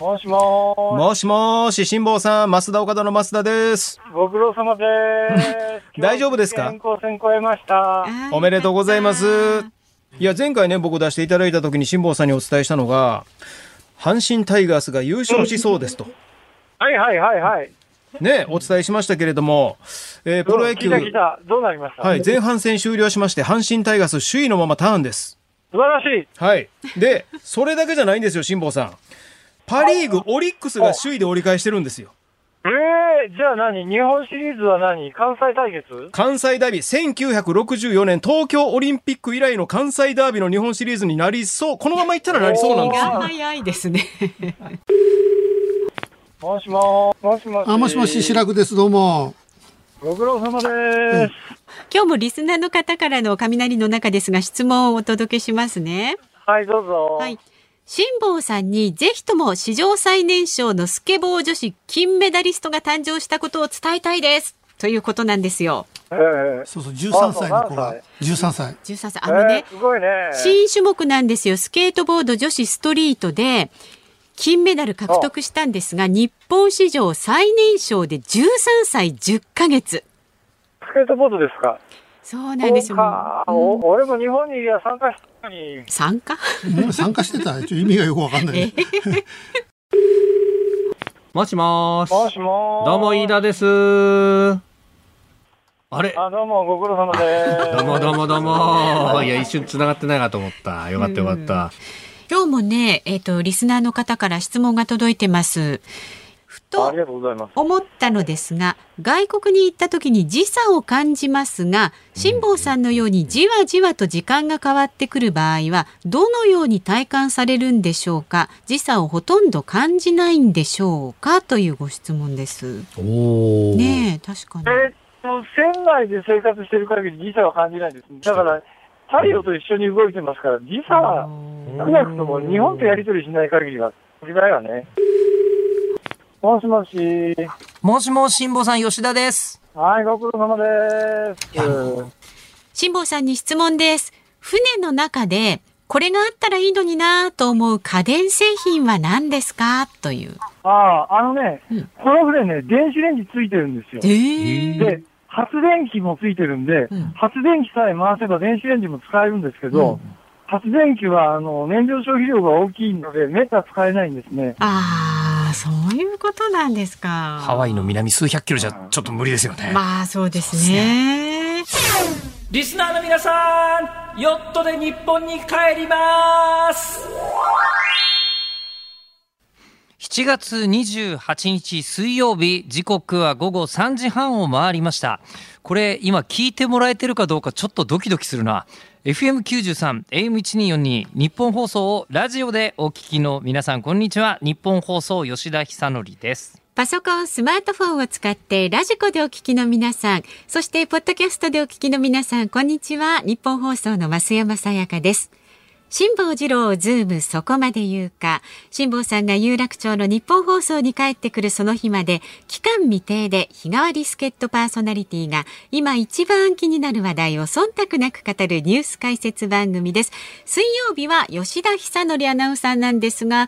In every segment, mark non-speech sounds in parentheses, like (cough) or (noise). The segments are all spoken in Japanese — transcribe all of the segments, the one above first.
もしもーもしもし、辛坊さん、増田岡田の増田です。し、ご苦労様でーす。(laughs) 大丈夫ですか？健康戦超えました。おめでとうございます。いや、前回ね、僕出していただいた時に辛坊さんにお伝えしたのが、阪神タイガースが優勝しそうですと。はいはいはいはい。ね、お伝えしましたけれども、えープロ野球、来た来た。どうなりました？はい、前半戦終了しまして、阪神タイガース首位のままターンです。素晴らしい。はい。で、それだけじゃないんですよ、辛坊さん。パリーグ、オリックスが首位で折り返してるんですよ。えー、じゃあ何？日本シリーズは何？関西対決？関西ダービー、1964年東京オリンピック以来の関西ダービーの日本シリーズになりそう。このままいったらなりそうなんですよ。が早いですね。(laughs) もしもーもしもし。あ、もしもし、白くです。どうも。ご苦労様でーす。(laughs) 今日もリスナーの方からの雷の中ですが質問をお届けしますね。はい、どうぞ。はい。辛坊さんにぜひとも史上最年少のスケボー女子金メダリストが誕生したことを伝えたいです。ということなんですよ。えー、そうそう、13歳の子があそう。13歳。13歳。あのねえ、ー、すごいね。新種目なんですよ。スケートボード女子ストリートで金メダル獲得したんですが、日本史上最年少で13歳10ヶ月。スケートボードですか？そうなんですよ。そうかお俺も日本にいりゃ参加したのに。参加？うん参加してた？ちょ意味がよくわかんない。(laughs) もしもーし。もしもーどうも、飯田です。あれ？あ、どうも、ご苦労様でーす。どうもどうもどうも。いや、一瞬繋がってないかと思った。よかったよかった。今日もね、えっ、と、リスナーの方から質問が届いてます。ふと。思ったのですが、外国に行った時に時差を感じますが、辛坊さんのようにじわじわと時間が変わってくる場合は、どのように体感されるんでしょうか？時差をほとんど感じないんでしょうか？というご質問です。おー。ねえ、確かに。えーっと、船内で生活してる限り時差は感じないですね。だから、太陽と一緒に動いてますから、時差は少なくとも日本とやり取りしない限りは、時代はね。もしもし。もしもし、辛坊さん、吉田です。はい、ご苦労様です。辛坊さんに質問です。船の中で、これがあったらいいのになと思う家電製品は何ですか？という。ああ、あのね、うんこの船ね、電子レンジついてるんですよ。えで、発電機もついてるんで、うん発電機さえ回せば電子レンジも使えるんですけど、発電機はあの燃料消費量が大きいので、めった使えないんですね。ああ、そういうことなんですか。ハワイの南数百キロじゃちょっと無理ですよね。まあそうですね。リスナーの皆さん、ヨットで日本に帰ります。7月28日水曜日、時刻は午後3時半を回りました。これ、今聞いてもらえてるかどうかちょっとドキドキするな。FM93、AM1242、ニッポン放送をラジオでお聞きの皆さん、こんにちは。ニッポン放送吉田尚記です。パソコン、スマートフォンを使って radiko でお聞きの皆さん、そしてポッドキャストでお聞きの皆さん、こんにちは。ニッポン放送の増山さやかです。辛坊治郎ズームそこまで言うか辛坊さんが有楽町のニッポン放送に帰ってくるその日まで期間未定で日替わり助っ人パーソナリティが今一番気になる話題を忖度なく語るニュース解説番組です水曜日は吉田久典アナウンサーなんですがあ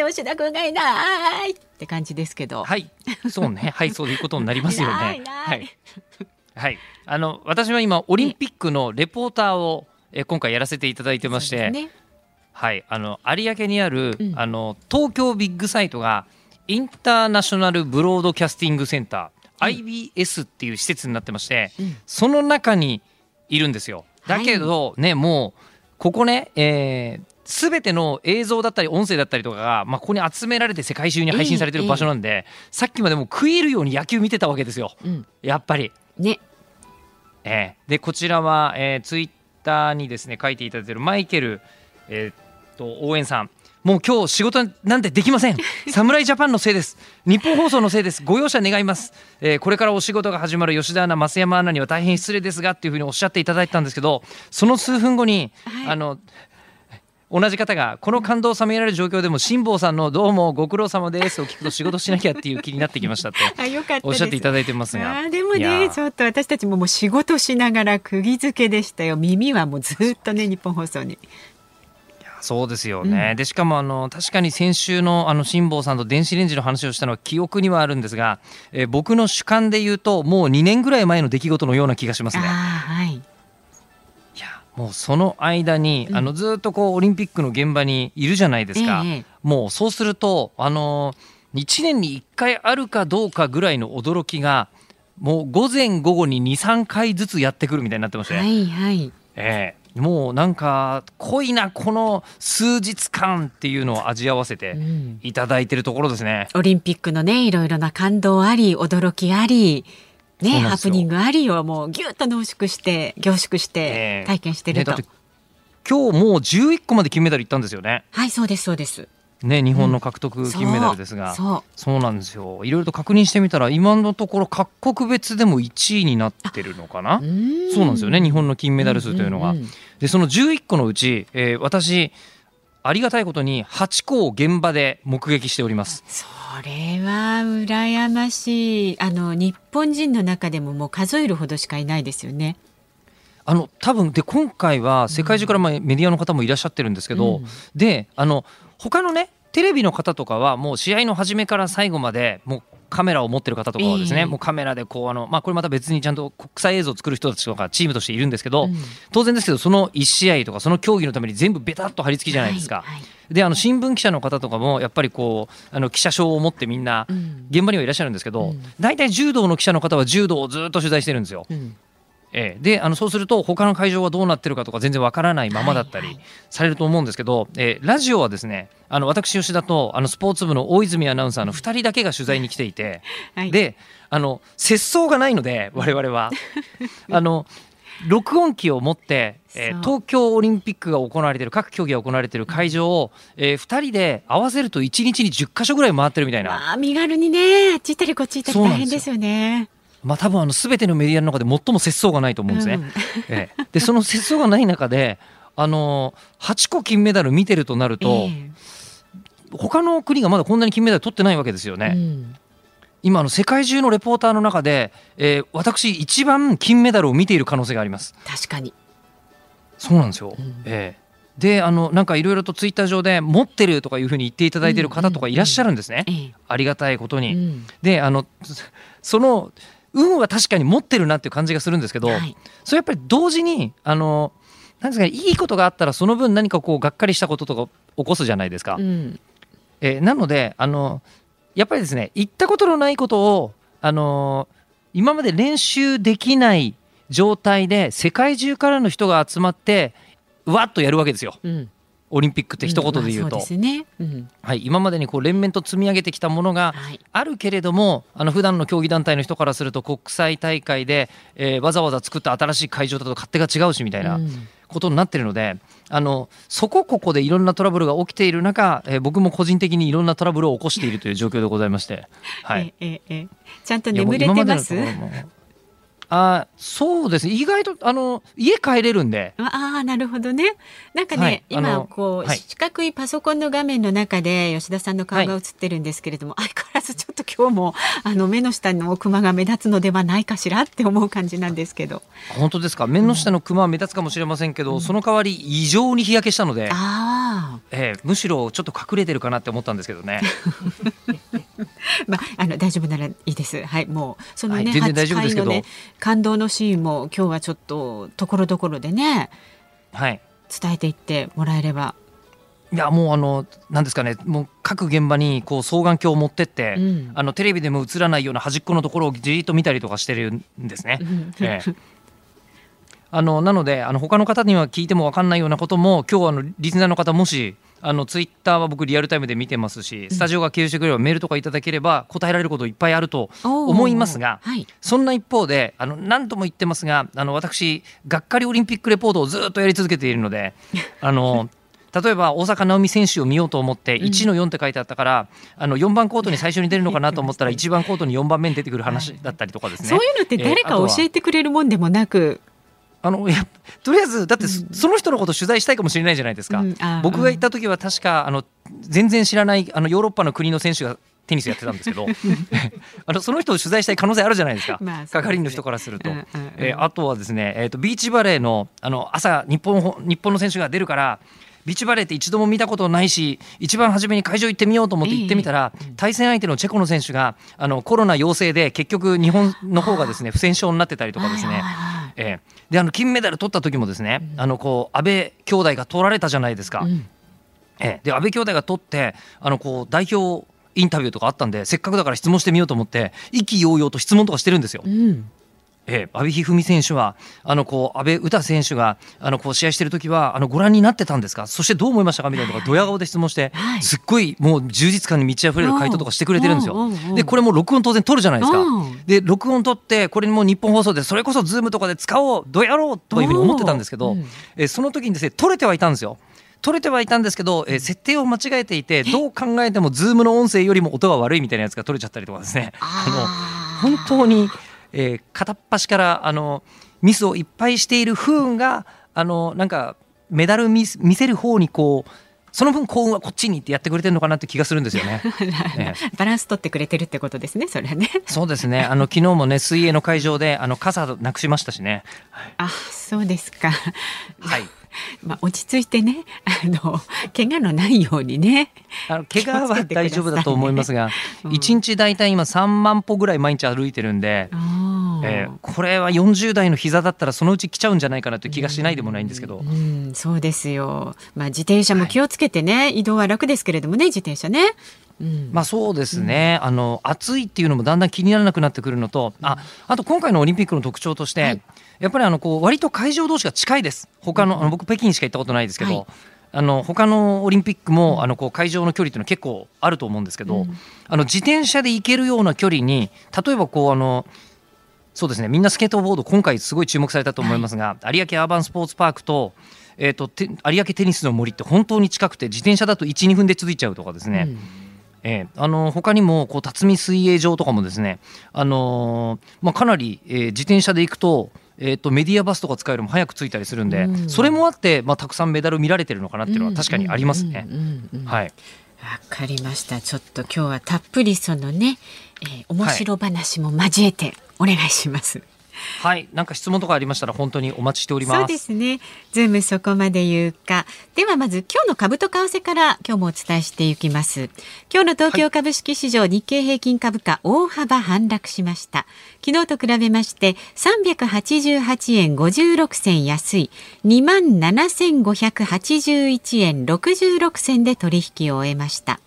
ー吉田くんがいないって感じですけどはい。そうね。はい、そういうことになりますよね。な (laughs) いないはい。はい。あの、私は今、オリンピックのレポーターを、え今回やらせていただいてまして、ね。はい、あの有明にある、うん。あの東京ビッグサイトがインターナショナルブロードキャスティングセンター、IBS っていう施設になってまして、うん。その中にいるんですよ。だけどね、もうここね、えー全ての映像だったり音声だったりとかが、まあ、ここに集められて世界中に配信されてる場所なんで、さっきまでもう食い入るように野球見てたわけですよ。うん。やっぱり。ね。えーでこちらは、えーツイッターにですね書いていただいているマイケル、えーっと応援さん。もう今日仕事なんてできません。(laughs) 侍ジャパンのせいです。日本放送のせいです。ご容赦願います、えーこれからお仕事が始まる吉田アナ増山アナには大変失礼ですがっていうふうにおっしゃっていただいたんですけどその数分後に、はい。あの同じ方がこの感動を冷められる状況でも辛坊さんの「どうもご苦労様です」を聞くと仕事しなきゃっていう気になってきましたって (laughs) あよかったです。おっしゃっていただいてますが。あーでもねちょっと私たちももう仕事しながら釘付けでしたよ。耳はもうずっとね (laughs) 日本放送に。そうですよね、でしかもあの確かに先週のあの辛坊さんと電子レンジの話をしたのは記憶にはあるんですが、えー僕の主観で言うともう2年ぐらい前の出来事のような気がしますね。はい。もうその間に、あのずっとこうオリンピックの現場にいるじゃないですか、ええもうそうするとあの1年に1回あるかどうかぐらいの驚きがもう午前午後に23回ずつやってくるみたいになってまして、はいはい。ええ。もうなんか濃いなこの数日間っていうのを味わわせてうん。いただいてるところですね。オリンピックのねいろいろな感動あり驚きありねハプニングありをもうぎゅっと濃縮して凝縮しえてえ。体験してると、ねだって今日もう11個まで金メダルいったんですよね。はいそうですそうです。ね日本の獲得金メダルですが、そう。そう。なんですよ。いろいろと確認してみたら今のところ各国別でも1位になってるのかな？そうなんですよね。日本の金メダル数というのが。んんんでその11個のうち、えー私ありがたいことに8個を現場で目撃しております。それは羨ましい。あの日本人の中でももう数えるほどしかいないですよね。あの多分で今回は世界中からまあメディアの方もいらっしゃってるんですけど、うん。であの他のねテレビの方とかはもう試合の初めから最後までもうカメラを持ってる方とかはですね、ええ。もうカメラでこうあの、まあ、これまた別にちゃんと国際映像を作る人たちとかチームとしているんですけど、うん。当然ですけどその1試合とかその競技のために全部ベタっと貼り付きじゃないですか。はいはいであの新聞記者の方とかもやっぱりこうあの記者証を持ってみんなうん。現場にはいらっしゃるんですけど、うん。大体柔道の記者の方は柔道をずっと取材してるんですよ。うんええ、であのそうすると他の会場はどうなってるかとか全然わからないままだったりはいはい。されると思うんですけど、えーラジオはですねあの私吉田とあのスポーツ部の大泉アナウンサーの2人だけが取材に来ていて、(laughs) はい。であの節操がないので我々は。(laughs) あの録音機を持って、えー東京オリンピックが行われている各競技が行われている会場を、え2人で合わせると1日に10か所ぐらい回ってるみたいな。まあ身軽にねあっち行ったりこっち行ったり大変ですよねまあ、多分あの全てのメディアの中で最も節操がないと思うんですね。うんええでその節操がない中であの8個金メダル見てるとなると、え他の国がまだこんなに金メダル取ってないわけですよえね。うん今あの世界中のレポーターの中で、えー私一番金メダルを見ている可能性があります。確かにそうなんですよ。うんええであのなんかいろいろとツイッター上で持ってるとかいうふうに言っていただいている方とかいらっしゃるんですね。ええありがたいことに。うんであのその運は確かに持ってるなっていう感じがするんですけど、はい。それやっぱり同時にあのなんですかねいいことがあったらその分何かこうがっかりしたこととか起こすじゃないですか。うん。えーなのであのやっぱりですね言ったことのないことをあの今まで練習できない状態で世界中からの人が集まってうわっとやるわけですよ。うんオリンピックって一言で言うと、まあそうですね。うん。はい、今までにこう連綿と積み上げてきたものがはい。あるけれどもあの普段の競技団体の人からすると国際大会で、えーわざわざ作った新しい会場だと勝手が違うしみたいなうん。ことになってるので、あのそこここでいろんなトラブルが起きている中、えー僕も個人的にいろんなトラブルを起こしているという状況でございまして、はい、ええええちゃんと眠れてます？あーそうですね。意外とあの家帰れるんで。ああなるほどね。なんかね、はいあ今のこう、はい。四角いパソコンの画面の中で吉田さんの顔が映ってるんですけれども、相変わらずちょっと今日もあの目の下のクマが目立つのではないかしらって思う感じなんですけど。本当ですか？面の下のクマは目立つかもしれませんけど、その代わり異常に日焼けしたので、あえーむしろちょっと隠れてるかなって思ったんですけどね。(laughs) あ、(laughs) まああの大丈夫ならいいです。はい、もうそのね、はい全然大丈夫ですけど8回のね感動のシーンも今日はちょっとところどころでねはい伝えていってもらえれば。いやもうあのなんですかねもう各現場にこう双眼鏡を持ってって、うんあのテレビでも映らないような端っこのところをじーっと見たりとかしてるんですね。ええあのなのであの他の方には聞いても分かんないようなことも今日あのリスナーの方もしあのツイッターは僕リアルタイムで見てますしスタジオが経由してくれればメールとかいただければ答えられることいっぱいあると思いますが、はい。そんな一方であの何度も言ってますがあの私がっかりオリンピックレポートをずっとやり続けているので (laughs) あの例えば大坂なおみ選手を見ようと思って1の4って書いてあったから、あの4番コートに最初に出るのかなと思ったら1番コートに4番目に出てくる話だったりとかですね。そういうのって誰か教えてくれるもんでもなく、あのいやとりあえずだってそ,、その人のこと取材したいかもしれないじゃないですか、うん僕が行った時は確かあの全然知らないあのヨーロッパの国の選手がテニスやってたんですけど (laughs) あのその人を取材したい可能性あるじゃないですか、(laughs) まあ係員の人からすると、うんうんうん。えーあとはですね、えー、とビーチバレーのあの朝日本ほ日本の選手が出るからビーチバレーって一度も見たことないし一番初めに会場行ってみようと思って行ってみたら、対戦相手のチェコの選手があのコロナ陽性で結局日本の方がですね不戦勝になってたりとかですね、ええ、であの金メダル取った時もですね、あのこう安倍兄弟が取られたじゃないですか。ええ、で安倍兄弟が取ってあのこう代表インタビューとかあったんでせっかくだから質問してみようと思って意気揚々と質問とかしてるんですよ。うんえー、阿部一二三選手はあのこう阿部詩選手があのこう試合してる時はあのご覧になってたんですか？そしてどう思いましたか？みたいなのがドヤ顔で質問して、はい。すっごいもう充実感に満ち溢れる回答とかしてくれてるんですよ。でこれも録音当然取るじゃないですか。うん。で録音取ってこれも日本放送でそれこそズームとかで使おうどうやろうとかいうふうに思ってたんですけど、うん。えーその時にですね取れてはいたんですよ。取れてはいたんですけど、えー設定を間違えていてどう考えてもズームの音声よりも音が悪いみたいなやつが取れちゃったりとかですね。あの本当に、えー片っ端からあのミスをいっぱいしている不運があのなんかメダル見せ見せる方にこうその分幸運はこっちにってやってくれてるのかなって気がするんですよね。(laughs) ええバランス取ってくれてるってことですねそれはね (laughs) そうですね。あの昨日もね水泳の会場であの傘なくしましたしね。あそうですかはい。まあ落ち着いてねあの怪我のないようにねあの怪我は大丈夫だと思いますが、うん一日大体今3万歩ぐらい毎日歩いてるんで。あーえーこれは40代の膝だったらそのうち来ちゃうんじゃないかなという気がしないでもないんですけど、うん、そうですよ。まあ自転車も気をつけてね、移動は楽ですけれどもね、自転車ね。うん、まあそうですね、あの暑いっていうのもだんだん気にならなくなってくるのと、ああと今回のオリンピックの特徴として、はいやっぱりあのこう割と会場同士が近いです、他のあの僕、北京しか行ったことないですけど、はい。あの他のオリンピックもあのこう会場の距離っていうのは結構あると思うんですけど、うん。あの自転車で行けるような距離に、例えばこうあのそうですねみんなスケートボード、今回すごい注目されたと思いますが、有明アーバンスポーツパークと、えー、とて有明テニスの森って本当に近くて、自転車だと1、2分で続いちゃうとかですね。うん。えーあの他にもこう辰巳水泳場とかもですね、あのーまあ、かなり、えー自転車で行くと,、えー、とメディアバスとか使うよりも早く着いたりするんで、うんそれもあって、まあ、たくさんメダル見られてるのかなっていうのは確かにありますね。はい、かりました。ちょっと今日はたっぷりそのね、えー面白話も交えてお願いします。はい、なんか質問とかありましたら本当にお待ちしております。そうですね。ズームそこまで言うか。ではまず今日の株と為替から今日もお伝えしていきます。今日の東京株式市場、日経平均株価大幅反落しました。昨日と比べまして388円56銭安い27,581円66銭で取引を終えました。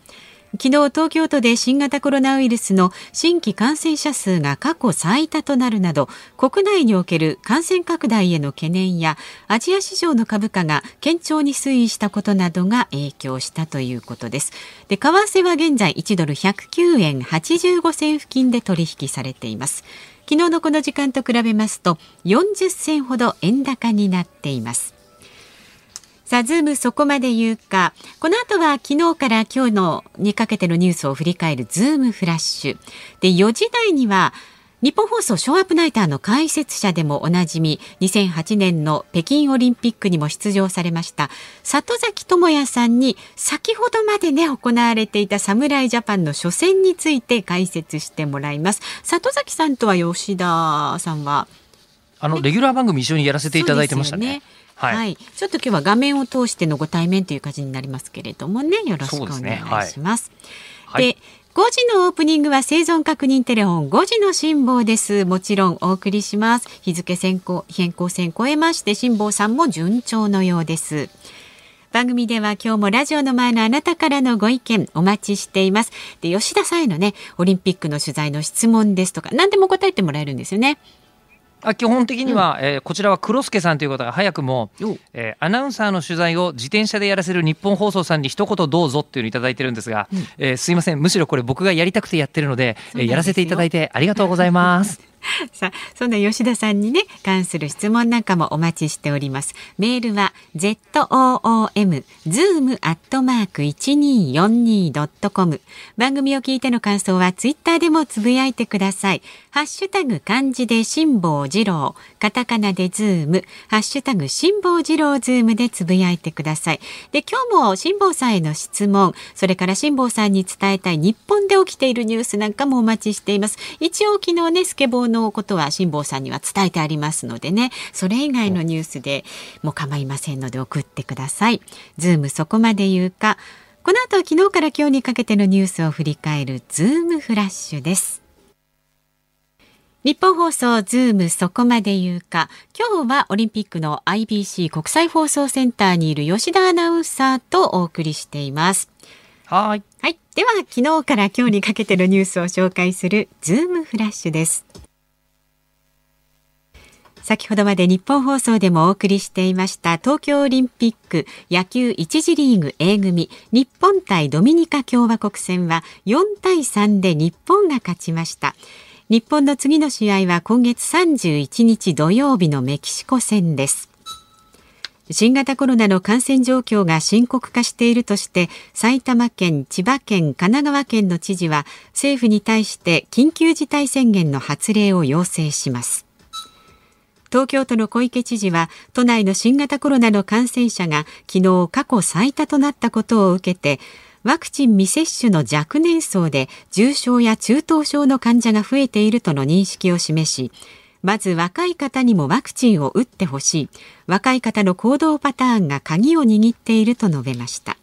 昨日東京都で新型コロナウイルスの新規感染者数が過去最多となるなど国内における感染拡大への懸念やアジア市場の株価が堅調に推移したことなどが影響したということです。で為替は現在1ドル109円85銭付近で取引されています。昨日のこの時間と比べますと40銭ほど円高になっています。さあ、ズームそこまで言うか。この後は昨日から今日のにかけてのニュースを振り返るズームフラッシュ。で、4時台には、日本放送ショーアップナイターの解説者でもおなじみ、2008年の北京オリンピックにも出場されました、里崎智也さんに、先ほどまでね、行われていた侍ジャパンの初戦について解説してもらいます。里崎さんとは吉田さんは、あのレギュラー番組一緒にやらせていただいてましたね。はい、はいちょっと今日は画面を通してのご対面という感じになりますけれどもね、よろしくお願いしそうですねます。はいで5時のオープニングは生存確認テレフォン5時の辛抱です。もちろんお送りします。日付先行変更線超えまして辛抱さんも順調のようです。番組では今日もラジオの前のあなたからのご意見お待ちしています。で、吉田さんへのね、オリンピックの取材の質問ですとか、何でも答えてもらえるんですよね。あ基本的には、えーこちらは黒助さんという方が早くも、お。えーアナウンサーの取材を自転車でやらせる日本放送さんに一言どうぞっていうのをいただいてるんですが、えーすいません。むしろこれ僕がやりたくてやってるのででやらせていただいてありがとうございます。(laughs) さあ、そんな吉田さんにね、関する質問なんかもお待ちしております。メールは zoom zoom アットマーク一二四二ドットコム。番組を聞いての感想はツイッターでもつぶやいてください。ハッシュタグ漢字で辛坊治郎、カタカナでズーム、ハッシュタグ辛坊治郎ズームでつぶやいてください。で、今日も辛坊さんへの質問、それから辛坊さんに伝えたい日本で起きているニュースなんかもお待ちしています。一応昨日ね、スケボーのことは辛坊さんには伝えてありますのでねそれ以外のニュースでも構いませんので送ってください。ズームそこまで言うかこの後は昨日から今日にかけてのニュースを振り返るズームフラッシュです。ニッポン放送ズームそこまで言うか今日はオリンピックの IBC 国際放送センターにいる吉田アナウンサーとお送りしていますはい。はいでは昨日から今日にかけてのニュースを紹介するズームフラッシュです先ほどまで日本放送でもお送りしていました東京オリンピック野球1次リーグ A 組日本対ドミニカ共和国戦は4対3で日本が勝ちました。日本の次の試合は今月31日土曜日のメキシコ戦です。新型コロナの感染状況が深刻化しているとして埼玉県、千葉県、神奈川県の知事は政府に対して緊急事態宣言の発令を要請します。東京都の小池知事は都内の新型コロナの感染者が昨日過去最多となったことを受けてワクチン未接種の若年層で重症や中等症の患者が増えているとの認識を示しまず若い方にもワクチンを打ってほしい。若い方の行動パターンが鍵を握っていると述べました。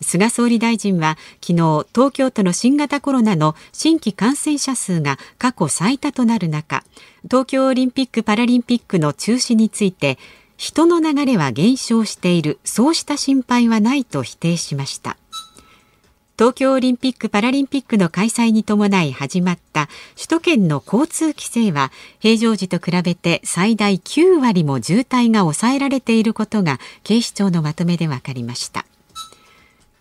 菅総理大臣は昨日東京都の新型コロナの新規感染者数が過去最多となる中東京オリンピック・パラリンピックの中止について人の流れは減少しているそうした心配はないと否定しました。東京オリンピック・パラリンピックの開催に伴い始まった首都圏の交通規制は平常時と比べて最大9割も渋滞が抑えられていることが警視庁のまとめで分かりました。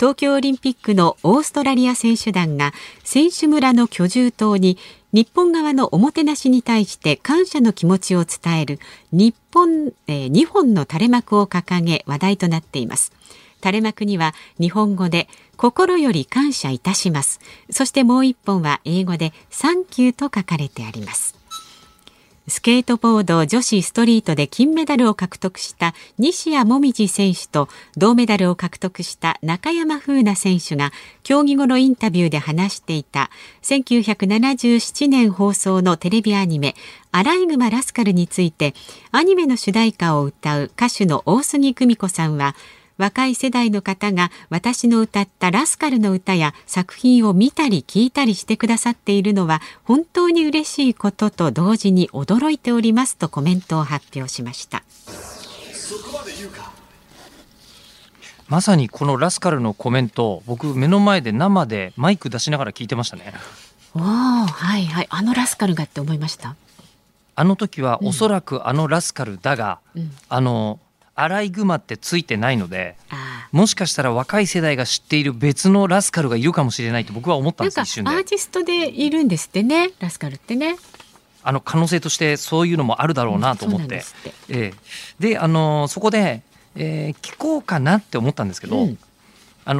東京オリンピックのオーストラリア選手団が選手村の居住棟に日本側のおもてなしに対して感謝の気持ちを伝える日本、えー、2本の垂れ幕を掲げ話題となっています。垂れ幕には日本語で心より感謝いたします。そしてもう一本は英語でサンキューと書かれてあります。スケートボード女子ストリートで金メダルを獲得した西矢椛選手と銅メダルを獲得した中山楓奈選手が競技後のインタビューで話していた1977年放送のテレビアニメアライグマラスカルについてアニメの主題歌を歌う歌手の大杉久美子さんは若い世代の方が私の歌ったラスカルの歌や作品を見たり聞いたりしてくださっているのは本当に嬉しいことと同時に驚いておりますとコメントを発表しました。まさにこのラスカルのコメント僕目の前で生でマイク出しながら聞いてましたね。おはいはい。あのラスカルがって思いました？あの時はおそらくあのラスカルだが、うん、あのアライグマってついてないのでもしかしたら若い世代が知っている別のラスカルがいるかもしれないと僕は思ったんです一瞬で。アーティストでいるんですってねラスカルってね。あの可能性としてそういうのもあるだろうなと思って,、うん、えー、であのそこで、えー、聞こうかなって思ったんですけど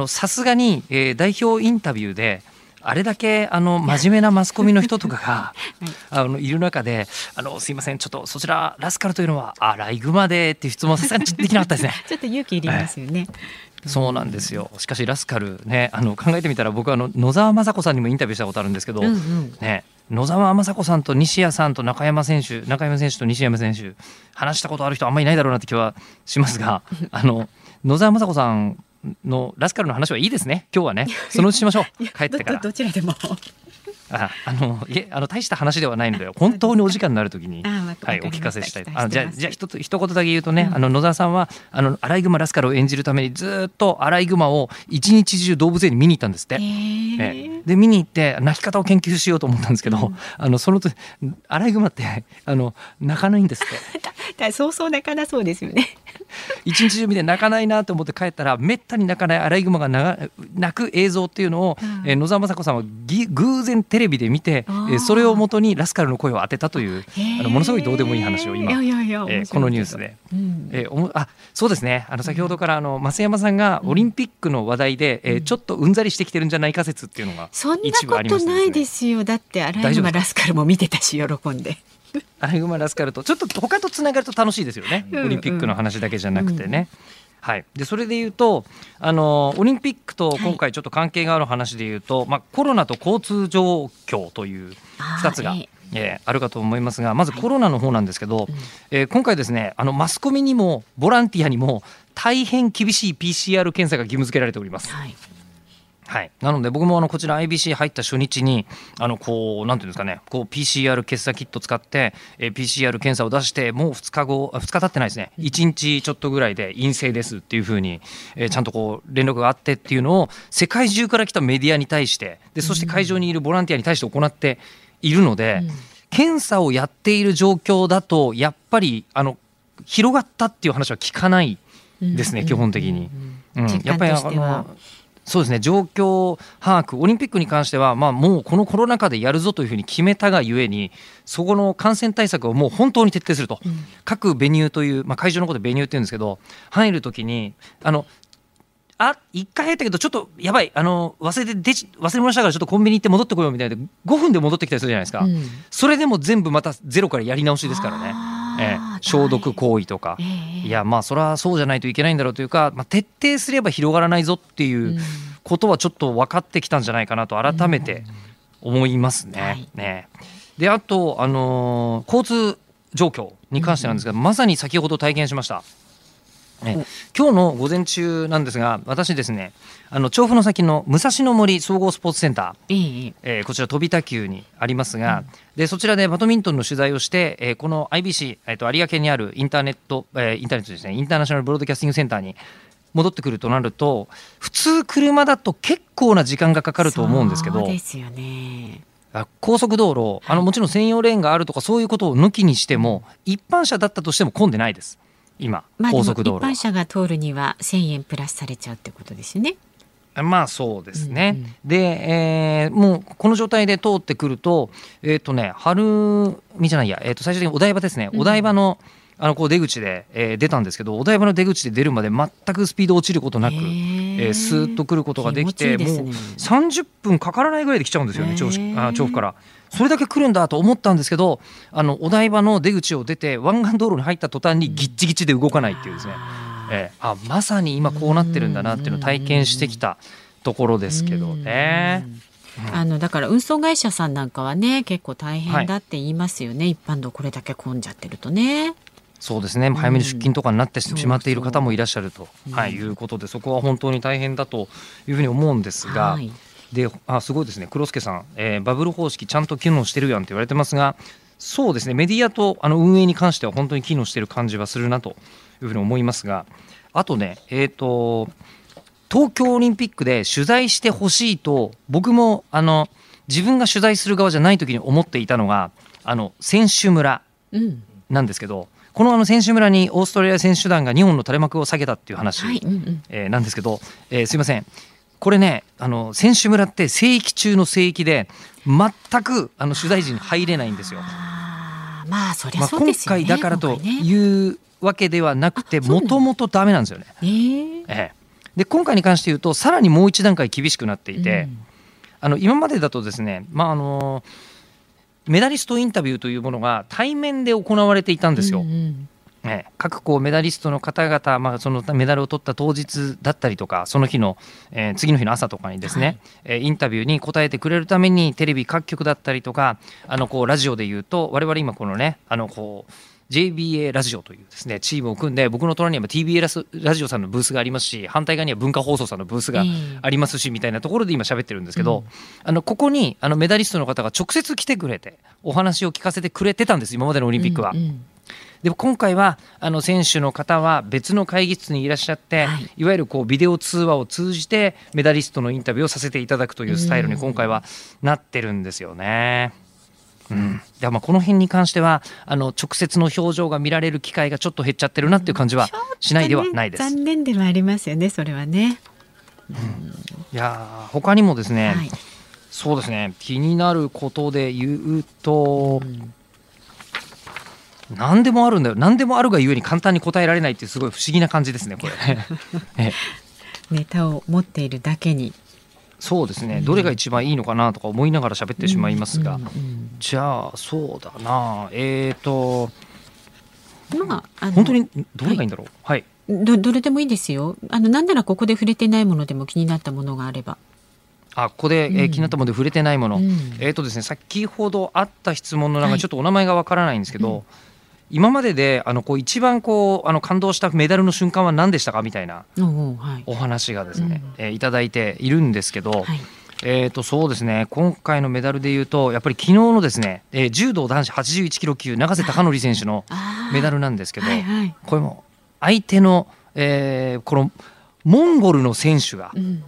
さすがに、えー、代表インタビューであれだけあの真面目なマスコミの人とかが、(laughs) はい、あのいる中であのすいませんちょっとそちらラスカルというのはアライグマでっていう質問させできなかったですね。(laughs) ちょっと勇気いりますよね、は (laughs) いそうなんですよ。しかしラスカルね、あの考えてみたら僕はあの野沢雅子さんにもインタビューしたことあるんですけど、うんうん、ね、野沢雅子さんと西谷さんと中山選手、中山選手と西山選手話したことある人あんまりいないだろうなって気はしますが、あの野沢雅子さんのラスカルの話はいいですね。今日はね、そのうちしましょう。(laughs) 帰ってから。どちらでも。あ、あの、いえ、あの大した話ではないので、本当にお時間になるときに。はい、お聞かせしたい。あ、じゃあ、じゃあ、一つ、一言だけ言うとね、うん、あの野沢さんは、あのアライグマラスカルを演じるために、ずっとアライグマを一日中動物園に見に行ったんですって。えで、見に行って、泣き方を研究しようと思ったんですけど、うん、あの、そのと、アライグマって、あの、泣かないんですって。(laughs) そうそう泣かなそうですよね。(laughs) 一日中見て泣かないなと思って帰ったらめったに泣かないアライグマが泣く映像っていうのを、うん、えー、野沢雅子さんは偶然テレビで見て、えー、それをもとにラスカルの声を当てたというあのものすごいどうでもいい話を今えー、このニュースで、うん、えー、おあそうですね。あの先ほどからあの増山さんがオリンピックの話題で、うん、えー、ちょっとうんざりしてきてるんじゃないか説っていうのがそんなことないですよ。だってアライグマラスカルも見てたし喜んで。アライグマラスカルとちょっと他とつながると楽しいですよね、オリンピックの話だけじゃなくてね。うんうんはい、でそれで言うとあのオリンピックと今回ちょっと関係がある話で言うと、はい、まあ、コロナと交通状況という2つが、えーあるかと思いますがまずコロナの方なんですけど、えー今回ですねあのマスコミにもボランティアにも大変厳しい PCR 検査が義務付けられております。はい。はい、なので僕もあのこちら IBC 入った初日にあのこうなんていうんですかねこう PCR 検査キット使って、えー PCR 検査を出してもう2日後あ2日経ってないですね。1日ちょっとぐらいで陰性ですっていうふうに、えーちゃんとこう連絡があってっていうのを世界中から来たメディアに対してでそして会場にいるボランティアに対して行っているので、検査をやっている状況だとやっぱりあの広がったっていう話は聞かないですね、基本的に。うん実やっぱりあのそうですね状況把握オリンピックに関しては、まあ、もうこのコロナ禍でやるぞというふうに決めたがゆえにそこの感染対策をもう本当に徹底すると、各ベニューという、まあ、会場のことでベニューって言うんですけど入るときにあのあ一回入ったけどちょっとやばいあの忘れて出ち忘れ物したからちょっとコンビニ行って戻ってこようみたいな5分で戻ってきたりするじゃないですか、うん。それでも全部またゼロからやり直しですからね、ええ消毒行為とか。ええいやまあそれはそうじゃないといけないんだろうというか、まあ、徹底すれば広がらないぞっていうことはちょっと分かってきたんじゃないかなと改めて思いますね。はい。ね。であと、あのー交通状況に関してなんですが、まさに先ほど体験しました。ね、今日の午前中なんですが私ですねあの調布の先の武蔵野森総合スポーツセンターえええーこちら飛び田球にありますが、でそちらでバドミントンの取材をして、えーこの IBC、えー、と有明にあるインターネット、えーインターネットですねインターナショナルブロードキャスティングセンターに戻ってくるとなると普通車だと結構な時間がかかると思うんですけどそうですよね。あ高速道路あのもちろん専用レーンがあるとかそういうことを抜きにしても一般車だったとしても混んでないです今まあ高速道路は般車が通るには1000円プラスされちゃうってことですよね。まあそうですね。うんうんで、えーもうこの状態で通ってくると、えっ、とね、晴海じゃないや、えっ、と最終的にお台場ですね。お台場の、あのこう出口で、えー出たんですけど、お台場の出口で出るまで全くスピード落ちることなく、へえーースーッと来ることができて、ねもう30分かからないぐらいで来ちゃうんですよね、調子あ調布から。それだけ来るんだと思ったんですけど、あのお台場の出口を出て湾岸道路に入った途端にギッチギチで動かないっていうですね。えーあまさに今こうなってるんだなっていうのを体験してきたところですけどね。あのだから運送会社さんなんかはね結構大変だって言いますよね、一般道これだけ混んじゃってるとね。そうですね。早めに出勤とかになってしまっている方もいらっしゃると、はい、いうことでそこは本当に大変だというふうに思うんですが、はいであすごいですね。黒助さん、えーバブル方式ちゃんと機能してるやんって言われてますがそうですね。メディアとあの運営に関しては本当に機能してる感じはするなというふうに思いますがあとねえっ、と東京オリンピックで取材してほしいと僕もあの自分が取材する側じゃない時に思っていたのがあの選手村うんなんですけどこのあの選手村にオーストラリア選手団が2本の垂れ幕を下げたっていう話、はい、うんうん、えーなんですけど、えーすいませんこれねあの選手村って聖域中の聖域で全くあの取材陣入れないんですよ。まあそりゃまあ、今そうですよね。回だからというわけではなくてもともとダメなんですよね。えーええで今回に関して言うとさらにもう一段階厳しくなっていて、うんあの今までだとですね、まああのメダリストインタビューというものが対面で行われていたんですよ。うんうんええ。各こうメダリストの方々、まあ、そのメダルを取った当日だったりとかその日の、えー次の日の朝とかにですね、はい。えーインタビューに答えてくれるためにテレビ各局だったりとかあのこうラジオで言うと我々今このねあのこう JBA ラジオというですねチームを組んで僕の隣には TBA ラスラジオさんのブースがありますし反対側には文化放送さんのブースがええありますしみたいなところで今喋ってるんですけど、あのここにあのメダリストの方が直接来てくれてお話を聞かせてくれてたんです今までのオリンピックは。うんうんでも今回はあの選手の方は別の会議室にいらっしゃって、はいい、わゆるこうビデオ通話を通じてメダリストのインタビューをさせていただくというスタイルに今回はなってるんですよね。うん、でまあこの辺に関してはあの直接の表情が見られる機会がちょっと減っちゃってるなっていう感じはしないではないです。い残念ではありますよねそれはね。やー他にもですね、はい。そうですね気になることで言うと、何でもあるんだよ。何でもあるがゆえに簡単に答えられないっていうすごい不思議な感じですねこれ。(laughs) ええ。ネタを持っているだけに。そうですね。どれが一番いいのかなとか思いながら喋ってしまいますが、うんうんじゃあそうだな。えっ、とうんまあ本当にどれがいいんだろう？はい、どどれでもいいですよ。あのなんならここで触れてないものでも気になったものがあれば。あここで、えー気になったもので触れてないもの、うん。えっ、とですね先ほどあった質問の中でちょっとお名前がわからないんですけど、今までであのこう一番こうあの感動したメダルの瞬間は何でしたか？みたいなお話がですね、うんえーいただいているんですけど、はい。えー、とそうですね今回のメダルでいうとやっぱり昨日のですね、えー柔道男子81キロ級永瀬貴則選手の (laughs) メダルなんですけど、はいはい。これも相手の、えーこのモンゴルの選手がうん。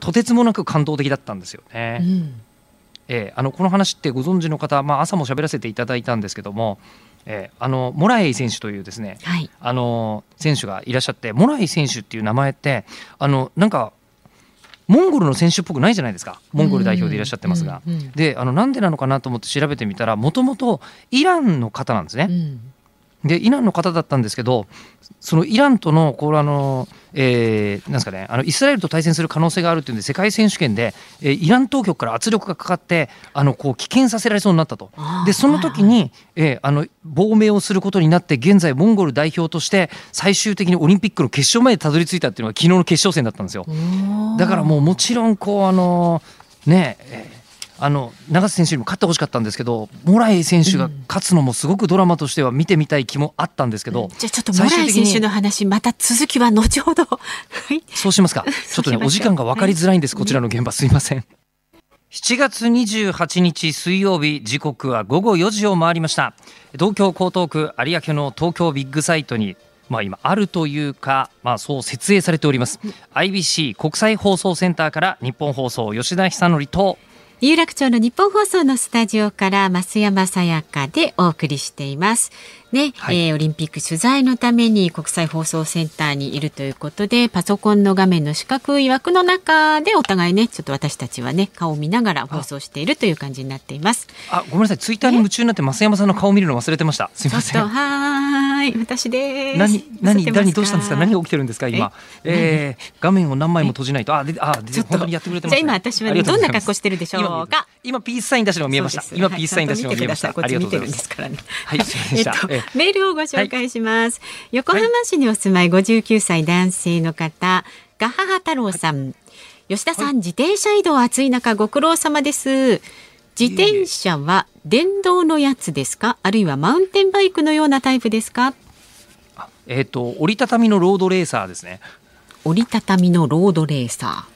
とてつもなく感動的だったんですよね。うん。えーあのこの話ってご存知の方、まあ、朝も喋らせていただいたんですけども、えーあのモラエイ選手というですねはい。あの選手がいらっしゃってモラエイ選手っていう名前ってあのなんかモンゴルの選手っぽくないじゃないですかモンゴル代表でいらっしゃってますが。うん。うんであのなんでなのかなと思って調べてみたらもともとイランの方なんですね。うん。でイランの方だったんですけどそのイランとのこれあの、えーなんですかねあのイスラエルと対戦する可能性があるっていうんで世界選手権で、えーイラン当局から圧力がかかってあのこう棄権させられそうになったと。でその時に、えーあの亡命をすることになって現在モンゴル代表として最終的にオリンピックの決勝までたどり着いたっていうのが昨日の決勝戦だったんですよ。だからもうもちろんこうあのねえーあの永瀬選手にも勝ってほしかったんですけどモラエイ選手が勝つのもすごくドラマとしては見てみたい気もあったんですけど、じゃあちょっとモラエ最終的に選手の話また続きは後ほど。はい。そうしますか。(laughs) ちょっとねお時間が分かりづらいんです、こちらの現場。すいません。7月28日水曜日時刻は午後4時を回りました。東京江東区有明の東京ビッグサイトにまあ今あるというか、まあ、そう設営されております。IBC 国際放送センターから日本放送吉田久典と有楽町の日本放送のスタジオから増山さやかでお送りしています。ね、はい。えーオリンピック取材のために国際放送センターにいるということで、パソコンの画面の四角い枠の中でお互いね、ちょっと私たちはね、顔を見ながら放送しているという感じになっています。あごめんなさい。ツイッターに夢中になって増山さんの顔を見るの忘れてました。すいません。はーい、私です。何何何どうしたんですか？何が起きてるんですか？今。えー、画面を何枚も閉じないと。あであでちょっと。本当にやってくれてます、ね、じゃあ今私はねどんな格好してるでしょうか？今今ピースサイン出したのが見えました。今ピースサイン出したのが見えました、はい。ありがとうございま見てるんですすからね。はいすいませんでした。えっとええメールをご紹介します。横浜市にお住まい59歳男性の方、ガハハ太郎さん。吉田さん、自転車移動暑い中ご苦労様です。自転車は電動のやつですか？あるいはマウンテンバイクのようなタイプですか？えっ、と折りたたみのロードレーサーですね折りたたみのロードレーサー。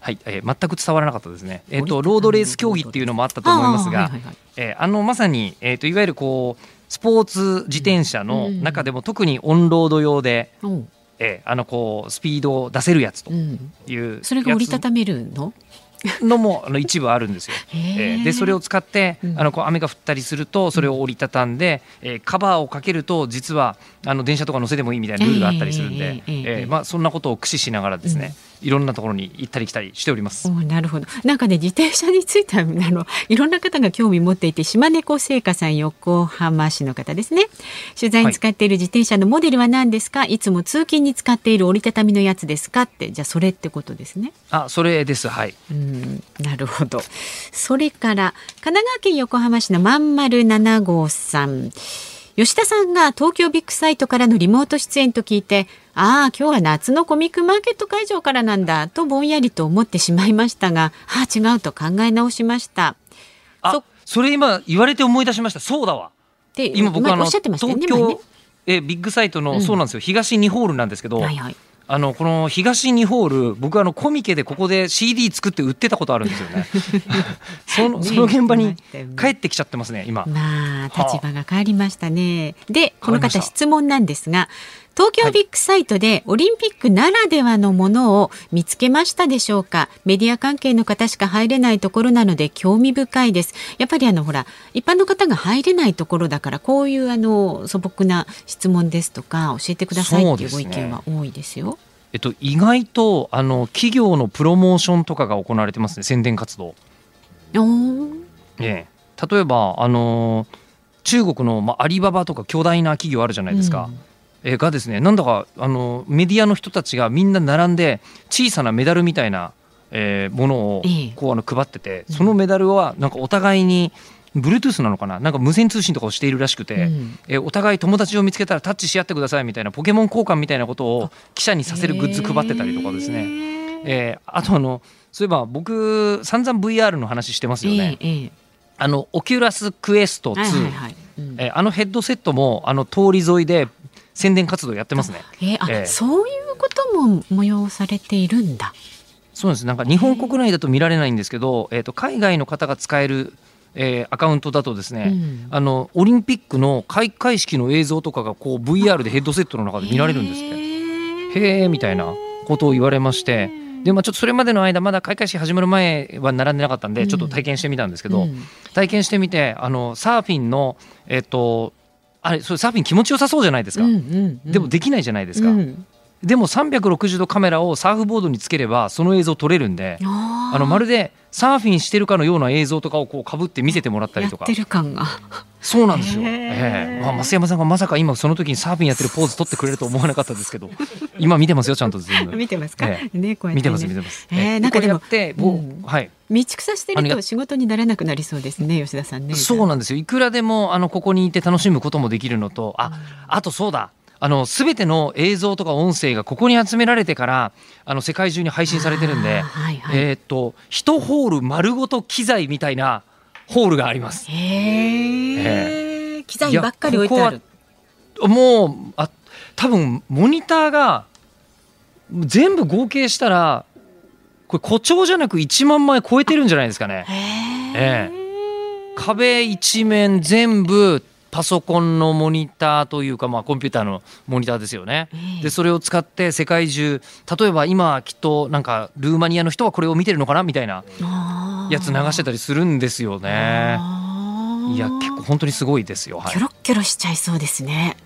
はい、えー全く伝わらなかったですね。えっ、と折りたたみのロードレース競技っていうのもあったと思いますがあーはいはいはい、えーあのまさにえっ、といわゆるこうスポーツ自転車の中でも特にオンロード用で、えーあのこうスピードを出せるやつとうん。いうそれが折りたやためるの？つのもあの一部あるんですよ。え。ーでそれを使って、うん。あのこう雨が降ったりするとそれを折りたたんで、えーカバーをかけると実はあの電車とか乗せてもいいみたいなルールがあったりするんで、えーえーまあ、そんなことを駆使しながらですね、いろんなところに行ったり来たりしております。おなるほど。なんかね自転車についてはあのいろんな方が興味持っていて島猫製菓さん横浜市の方ですね。取材に使っている自転車のモデルは何ですか？いつも通勤に使っている折りたたみのやつですか？ってじゃあそれってことですね。あそれですはい。うんなるほど。それから神奈川県横浜市のまんまる7号さん。吉田さんが東京ビッグサイトからのリモート出演と聞いて、ああ、今日は夏のコミックマーケット会場からなんだとぼんやりと思ってしまいましたが、ああ、違うと考え直しました。あそそれ今言われて思い出しましたそうだわで今僕あの前おっしゃってましたよね。東前ね京えビッグサイトの、うんそうなんですよ東2ホールなんですけど、はいはい。あのこの東2ホール僕あのコミケでここで CD 作って売ってたことあるんですよね。(laughs) そのねその現場に帰ってきちゃってますね今。まあはあ。立場が変わりましたね。でこの方質問なんですが東京ビッグサイトでオリンピックならではのものを見つけましたでしょうか？メディア関係の方しか入れないところなので興味深いです。やっぱりあのほら一般の方が入れないところだからこういうあの素朴な質問ですとか教えてくださいっていうご意見は多いですよ。えっと意外とあの企業のプロモーションとかが行われてますね宣伝活動。ええ。例えばあの中国の、まあ、アリババとか巨大な企業あるじゃないですか、うがですねなんだかあのメディアの人たちがみんな並んで小さなメダルみたいな、えーものをええ。こうあの配ってて、そのメダルはなんかお互いに Bluetooth なのかな？なんか無線通信とかをしているらしくて、うん。えーお互い友達を見つけたらタッチし合ってくださいみたいなポケモン交換みたいなことを記者にさせるグッズ配ってたりとかですね。ねえーあとあのそういえば僕散々 VR の話してますよね、ええええ。あのオキュラスクエスト2、はいはいはい。うん。えーあのヘッドセットもあの通り沿いで宣伝活動やってますね。えーあ、ええ。そういうことも催されているんだ。そうです。なんか日本国内だと見られないんですけど、えー、と海外の方が使える、えーアカウントだとですね、うん。あのオリンピックの開会式の映像とかがこう VR でヘッドセットの中で見られるんですって。へえみたいなことを言われまして。で、まあ、ちょっとそれまでの間まだ開会式始まる前は並んでなかったんで、うん。ちょっと体験してみたんですけど、うん。体験してみてあのサーフィンのえっ、とあれそれサーフィン気持ちよさそうじゃないですか、うんうんうん。でもできないじゃないですか、うん。でも360度カメラをサーフボードにつければその映像撮れるんであのまるでサーフィンしてるかのような映像とかをこうかぶって見せてもらったりとか。やってる感が。そうなんですよ、ええ。まあ、増山さんがまさか今その時にサーフィンやってるポーズ撮ってくれると思わなかったですけど (laughs) 今見てますよちゃんと全部見てますか？えねこうやってね。見てます見てます、えーええ。なんかでもこれやって、もううん。はい。道草してると仕事にならなくなりそうですね吉田さんね。そうなんですよ。いくらでもあのここにいて楽しむこともできるのとああとそうだあの全ての映像とか音声がここに集められてからあの世界中に配信されてるんで、はいはいえーっと一ホール丸ごと機材みたいなホールがあります。へえ。機材ばっかり置いてある。もうあ多分モニターが全部合計したらこれ誇張じゃなく1万枚超えてるんじゃないですかね。ええ壁一面全部パソコンのモニターというか、まあ、コンピューターのモニターですよね。ええでそれを使って世界中例えば今きっとなんかルーマニアの人はこれを見てるのかなみたいなやつ流してたりするんですよね。いや結構本当にすごいですよ。はいキョロッキョロしちゃいそうですね。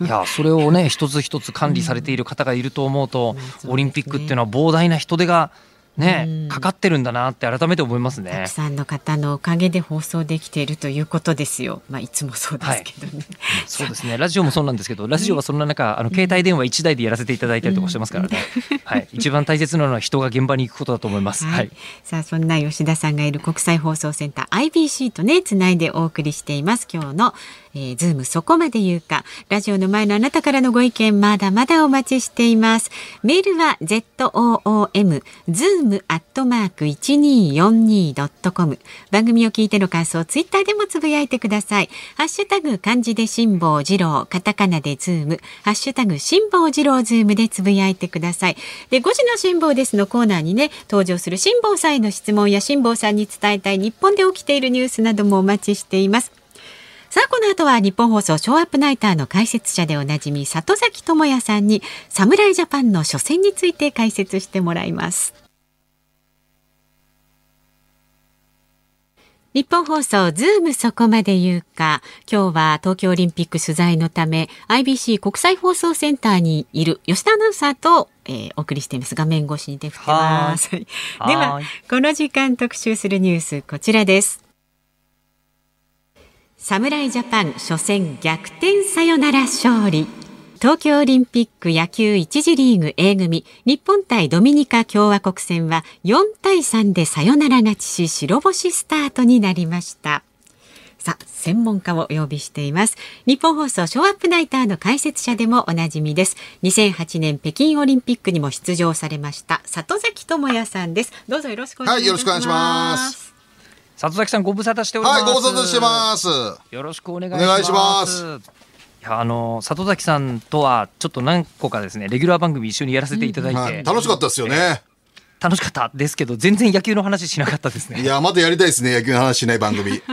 いやそれをね一つ一つ管理されている方がいると思うと、(laughs) オリンピックっていうのは膨大な人手がね、うん。かかってるんだなって改めて思いますたねく。さんの方のおかげで放送できているということですよ。まあいつもそうですけどね。(laughs) そうですね。ラジオもそうなんですけどラジオはそんな中あの携帯電話1台でやらせていただいたりとかしてますからね、はい、(laughs) 一番大切なのは人が現場に行くことだと思います。はい、さあそんな吉田さんがいる国際放送センター IBC とねつないでお送りしています。今日の、えー、ズームそこまで言うか。ラジオの前のあなたからのご意見まだまだお待ちしています。メールは ZOOM zoom アットマーク 1242.com 番組を聞いての感想ツイッターでもつぶやいてください。ハッシュタグ漢字で辛坊治郎。カタカナでズーム。ハッシュタグ辛坊治郎ズームでつぶやいてください。で5時の辛坊ですのコーナーにね登場する辛坊さんへの質問や辛坊さんに伝えたい日本で起きているニュースなどもお待ちしています。さあこの後はニッポン放送ショウアップナイターの解説者でおなじみ里崎智也さんに侍ジャパンの初戦について解説してもらいます。ニッポン放送ズームそこまで言うか。今日は東京オリンピック取材のため IBC 国際放送センターにいる吉田アナウンサーと、えーお送りしています。画面越しに手振ってます。(laughs) ではこの時間特集するニュースこちらです侍ジャパン初戦逆転サヨナラ勝利。東京オリンピック野球1次リーグ A 組日本対ドミニカ共和国戦は4対3でサヨナラ勝ちし白星スタートになりました。さあ専門家をお呼びしています。日本放送ショーアップナイターの解説者でもおなじみです。2008年北京オリンピックにも出場されました里崎智也さんです。どうぞよろしくお願いします、はい里崎さんご無沙汰しております。はい、ご無沙汰してます。よろしくお願いします。お願いしますいやあの里崎さんとはちょっと何個かですねレギュラー番組一緒にやらせていただいて、はい、楽しかったですよね。楽しかったですけど全然野球の話しなかったですね。(laughs) いや、またやりたいですね、野球の話しない番組。そ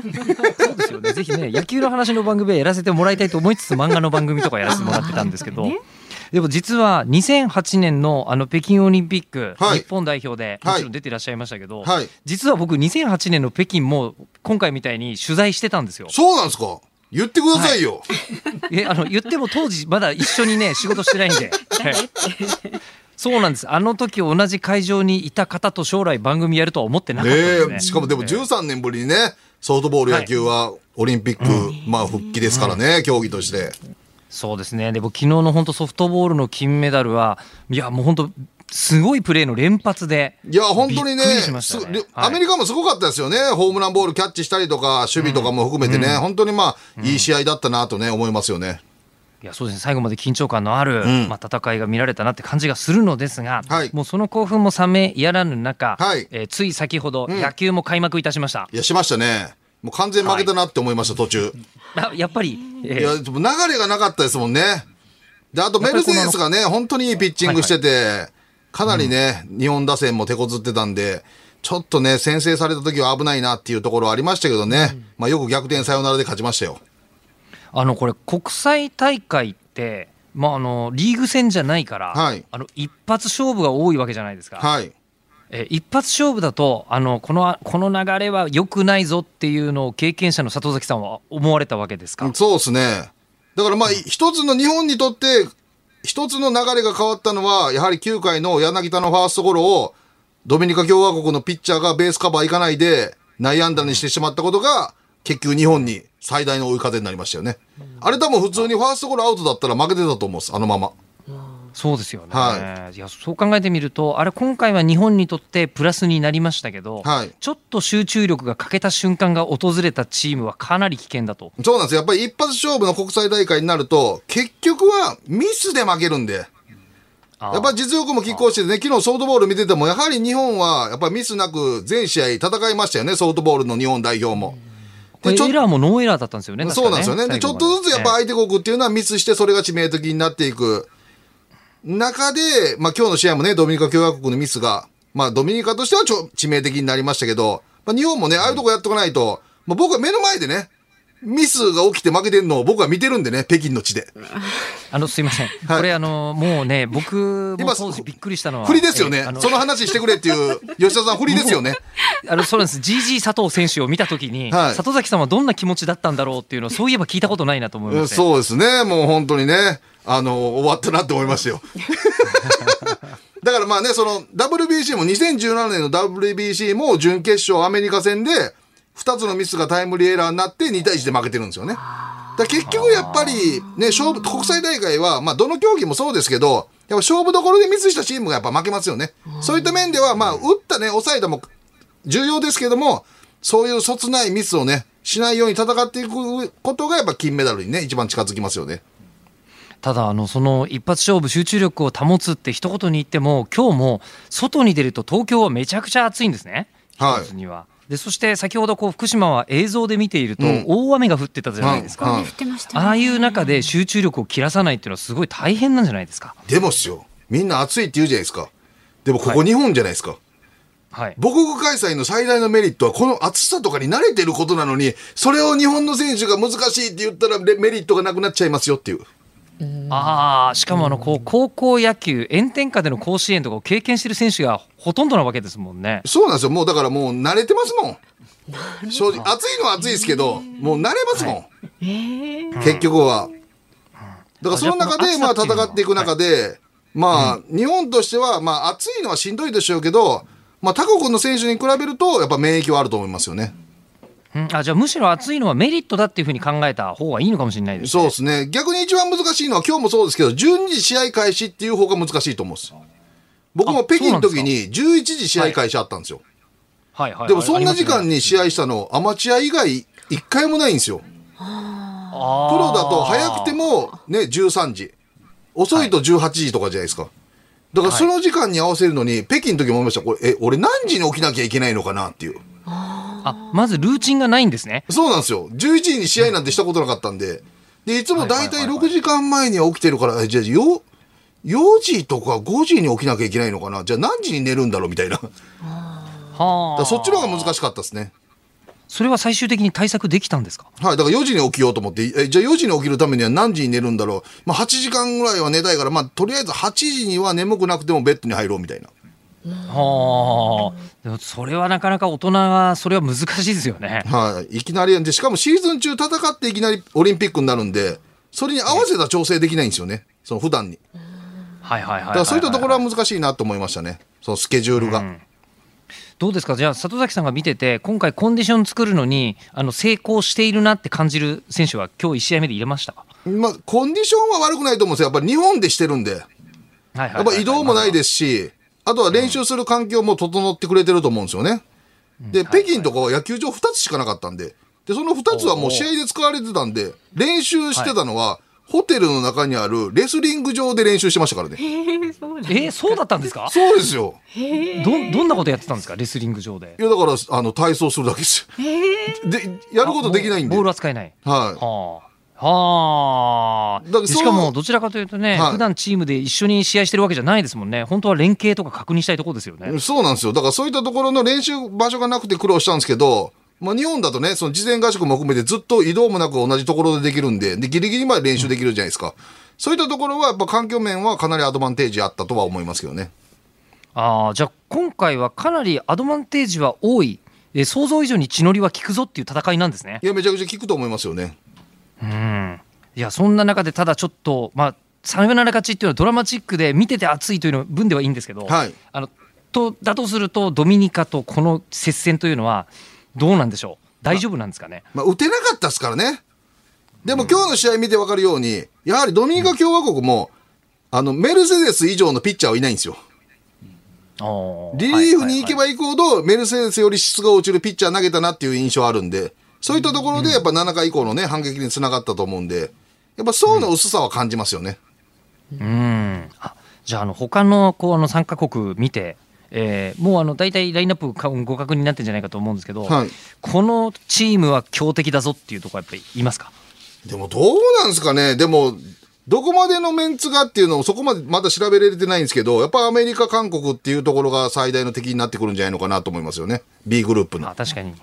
うですよね。ぜひね野球の話の番組はやらせてもらいたいと思いつつ漫画の番組とかやらせてもらってたんですけど。(laughs) でも実は2008年のあの北京オリンピック、はい日本代表でもちろん出てらっしゃいましたけど、はい実は僕2008年の北京も今回みたいに取材してたんですよ。そうなんですか？言ってくださいよ。えあの言っても当時まだ一緒にね (laughs) 仕事してないんで。はいそうなんです。あの時同じ会場にいた方と将来番組やるとは思ってなかったですね。ええしかもでも13年ぶりにね、ソフトボール野球はオリンピック、まあ復帰ですからね、競技として。そうですね。でも昨日の本当ソフトボールの金メダルはいやもう本当すごいプレーの連発で。いや、本当にねねアメリカもすごかったですよね。ホームランボールキャッチしたりとか、守備とかも含めてね、本当にまあ、いい試合だったなとね、思いますよね。いやそうですね最後まで緊張感のある、うんまあ、戦いが見られたなって感じがするのですが、はいもうその興奮も冷めやらぬ中、はいえーつい先ほどん野球も開幕いたしました、いや、しましたね。もう完全負けたなって思いました、途中。あやっぱり、えーいや、流れがなかったですもんね。で、あとメルセデスがね、本当にいいピッチングしてて、かなりね、日本打線も手こずってたんで、ちょっとね、先制された時は危ないなっていうところはありましたけどね、まあよく逆転サヨナラで勝ちましたよ。あのこれ国際大会って、まあ、あのリーグ戦じゃないから、はい。あの一発勝負が多いわけじゃないですか、はい。えー一発勝負だとあのこのこの流れは良くないぞっていうのを経験者の里崎さんは思われたわけですか、そうですね。だからまあ、一つの日本にとって、一つの流れが変わったのは、やはり9回の柳田のファーストゴロを、ドミニカ共和国のピッチャーがベースカバーいかないで、内野安打にしてしまったことが、結局日本に最大の追い風になりましたよね。あれ多分普通にファーストゴロアウトだったら負けてたと思うんです、あのまま。そうですよね、、はい。やそう考えてみるとあれ今回は日本にとってプラスになりましたけど、はい。ちょっと集中力が欠けた瞬間が訪れたチームはかなり危険だと。そうなんですよ。やっぱり一発勝負の国際大会になると、結局はミスで負けるんで。やっぱり実力も拮抗しててね、昨日ソフトボール見てても、やはり日本は、やっぱりミスなく全試合戦いましたよね、ソフトボールの日本代表も。でちょエラーもノーエラーだったんですよねそうなんですよね。で、ちょっとずつやっぱ最相手国っていうのはミスして、それが致命的になっていく中で、まあ今日の試合もね、ドミニカ共和国のミスが、まあドミニカとしてはちょ致命的になりましたけど、まあ日本もね、ああいうとこやっとかないと、まあ僕は目の前でね、ミスが起きて負けてるのを僕は見てるんでね、北京の地で。あのすいません、はいこれあのもうね僕も今当時びっくりしたのは振りですよねその話してくれっていう、吉田さん振りですよね。あのそうなんです GG 佐藤選手を見たときに、はい里崎さんはどんな気持ちだったんだろうっていうのをそういえば聞いたことないなと思いましてそうですね。もう本当にね、あの、終わったなって思いましたよ。(laughs) だからまあね、その WBC も2017年の WBC も準決勝アメリカ戦で2つのミスがタイムリーエラーになって2対1で負けてるんですよね。だ結局やっぱりね、勝負、国際大会は、まあどの競技もそうですけど、やっぱ勝負どころでミスしたチームがやっぱ負けますよね。そういった面では、まあ打ったね、抑えたも重要ですけども、そういうそつないミスをね、しないように戦っていくことがやっぱ金メダルにね、一番近づきますよね。ただあのその一発勝負集中力を保つって一言に言っても今日も外に出ると東京はめちゃくちゃ暑いんですね、はい一つには。でそして先ほどこう福島は映像で見ているとうん大雨が降ってたじゃないですか、ああいう中で集中力を切らさないっていうのはすごい大変なんじゃないですか。でもっすよ。みんな暑いって言うじゃないですか。でもここ日本じゃないですか。はい、母国開催の最大のメリットはこの暑さとかに慣れてることなのに、それを日本の選手が難しいって言ったらレメリットがなくなっちゃいますよっていう。ああしかもあのこう高校野球炎天下での甲子園とかを経験してる選手がほとんどなわけですもんね。そうなんですよ。もうだからもう慣れてますもん。正直、暑いのは暑いですけど、もう慣れますもん。結局は。だからその中で、まあ戦っていく中で、まあ、日本としては、まあ暑いのはしんどいでしょうけど、まあ他国の選手に比べると、やっぱ免疫はあると思いますよね。うんあじゃあむしろ暑いのはメリットだっていうふうに考えた方がいいのかもしれないですね。そうですね。逆に一番難しいのは今日もそうですけど、12時試合開始っていう方が難しいと思うんです。僕もあ北京の時に11時試合開始あったんですよ。はいはいはいでもそんな時間に試合合したの、アマチュア以外一回もないんですよ。プロだと早くてもね、13時。遅いと18時とかじゃないですか。だからその時間に合わせるのに、北京の時も思いました。これ、え、俺何時に起きなきゃいけないのかなっていう。あまずルーチンがないんですね。そうなんですよ。11時に試合なんてしたことなかったんで。で、いつも大体6時間前には起きてるから、えじゃあ、よ、4時とか5時に起きなきゃいけないのかな？じゃあ何時に寝るんだろうみたいな。はらそっちの方が難しかったですね。それは最終的に対策できたんですか？はい。だから4時に起きようと思って、えじゃあ4時に起きるためには何時に寝るんだろう？まあ8時間ぐらいは寝たいから、まあとりあえず8時には眠くなくてもベッドに入ろうみたいな。はあでもそれはなかなか大人はそれは難しいですよね。はい。いきなりで、しかもシーズン中戦っていきなりオリンピックになるんで、それに合わせた調整できないんですよね。その普段に。はいはいはいはいだからそういったところは難しいなと思いましたね。そのスケジュールが。どうですか？じゃあ里崎さんが見てて今回コンディション作るのにあの成功しているなって感じる選手は今日1試合目で入れましたか？まあ、コンディションは悪くないと思うんですよ。やっぱり日本でしてるんで。はいはいやっぱ移動もないですし、あとは練習する環境も整ってくれてると思うんですよね。で、北京とかは野球場2つしかなかったんで、で、その2つはもう試合で使われてたんで、練習してたのは、ホテルの中にあるレスリング場で練習してましたからね。えーそうだったんですか？そうですよ。どどんなことやってたんですか？レスリング場でいや、だから、あの、体操するだけですよ。で、やることできないんで。ボールはは使えないい。はあはあしかもどちらかというとね、はい普段チームで一緒に試合してるわけじゃないですもんね本当は連携とか確認したいところですよね、そうなんですよ。だからそういったところの練習場所がなくて苦労したんですけど、まあ日本だとね、その事前合宿も含めてずっと移動もなく同じところでできるんで、で、ギリギリまで練習できるじゃないですか。そういったところはやっぱ環境面はかなりアドバンテージあったとは思いますけどね。ああじゃあ今回はかなりアドバンテージは多いえ想像以上に血のりは効くぞっていう戦いなんですねいや、めちゃくちゃ効くと思いますよね。うん。いやそんな中でただちょっとまあサヨナラ勝ちっていうのはドラマチックで見てて熱いというの分ではいいんですけど、はい。あのとだとするとドミニカとこの接戦というのはどうなんでしょう？大丈夫なんですかね、まあ、打てなかったですからね。でも今日の試合見てわかるように、やはりドミニカ共和国も、あの、メルセデス以上のピッチャーはいないんですよ。リリーフに行けば行くほど、メルセデスより質が落ちるピッチャー投げたなっていう印象あるんで、そういったところでやっぱ7回以降のね、反撃につながったと思うんで、やっぱ層の薄さは感じますよね。うんあじゃああの他のこうあの参加国見て、えーもうあの大体ラインナップかご確認になってるんじゃないかと思うんですけど、はいこのチームは強敵だぞっていうところはやっぱりいますか？でもどうなんですかね？でも、どこまでのメンツがっていうのをそこまでまだ調べられてないんですけど、やっぱアメリカ、韓国っていうところが最大の敵になってくるんじゃないのかなと思いますよね。B グループのあ。確かに、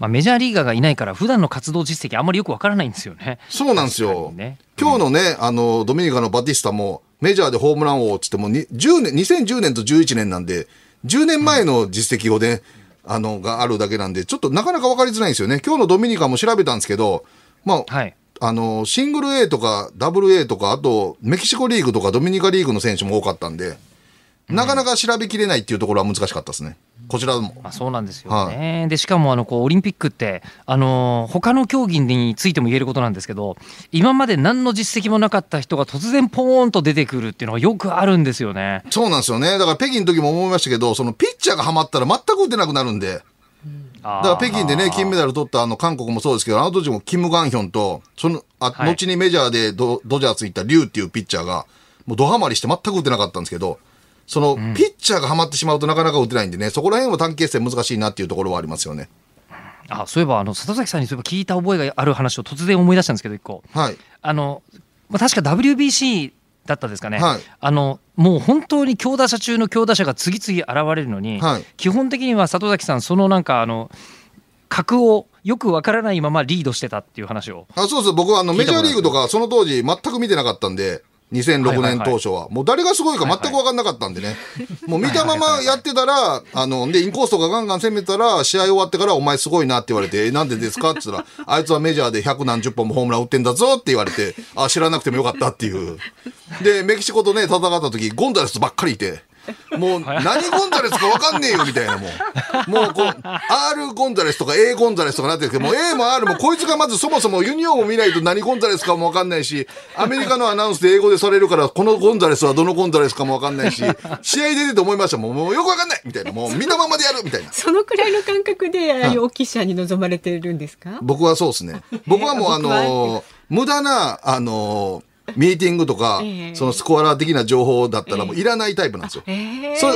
まあ、メジャーリーガーがいないから普段の活動実績あんまりよくわからないんですよね。そうなんですよ。にね今日のね、あの、ドミニカのバティスタも、メジャーでホームラン王っつってもに、10年、2010年と11年なんで、10年前の実績をね、あの、があるだけなんで、ちょっとなかなか分かりづらいんですよね。今日のドミニカも調べたんですけど、まあ、はいあの、シングル A とかダブル A とか、あと、メキシコリーグとかドミニカリーグの選手も多かったんで、なかなか調べきれないっていうところは難しかったですね。こちらも。まあ、そうなんですよね。でしかもあのこうオリンピックってあの他の競技についても言えることなんですけど今まで何の実績もなかった人が突然ポーンと出てくるっていうのがよくあるんですよね。そうなんですよね。だから北京の時も思いましたけど、そのピッチャーがハマったら全く打てなくなるんで、だだから北京でね、金メダル取ったあの韓国もそうですけど、あの時もキム・ガンヒョンと、その、あ、はい後にメジャーでドドジャース行ったリュウっていうピッチャーが、もうドハマりして全く打てなかったんですけど、その、ピッチャーがハマってしまうとなかなか打てないんでね、そこら辺は短期決戦難しいなっていうところはありますよね。あそういえばあの里崎さんにそういえば聞いた覚えがある話を突然思い出したんですけど一個。はい。あの、まあ、確か WBC だったですかね、はい。あのもう本当に強打者中の強打者が次々現れるのに、はい。基本的には里崎さんそのなんかあの格をよくわからないままリードしてたっていう話をあそうそう、僕はあのメジャーリーグとか、その当時全く見てなかったんで、2006年当初は。もう誰がすごいか全く分かんなかったんでね。(laughs) もう見たままやってたら、あの、で、インコースとかガンガン攻めたら、試合終わってから、お前すごいなって言われて、えなんでですかって言ったら、(laughs) あいつはメジャーで百何十本もホームラン打ってんだぞって言われて、あ、知らなくてもよかったっていう。で、メキシコとね、戦った時、ゴンザレスばっかりいて、もう何ゴンザレスか分かんねえよみたいなもう。もうこう、R ゴンザレスとか A ゴンザレスとかなってるけど、もう A も R もこいつがまずそもそもユニフォームを見ないと何ゴンザレスかも分かんないし、アメリカのアナウンスで英語でされるから、このゴンザレスはどのゴンザレスかも分かんないし、試合出てて思いましたもん。もうよく分かんないみたいな。もう見たままでやるみたいな。そのくらいの感覚でああいう大きい試合に臨まれてるんですか？僕はそうですね。僕はもうあのー無駄な、あのーミーティングとかええ、そのスコアラー的な情報だったらもういらないタイプなんですよ。ええ。それ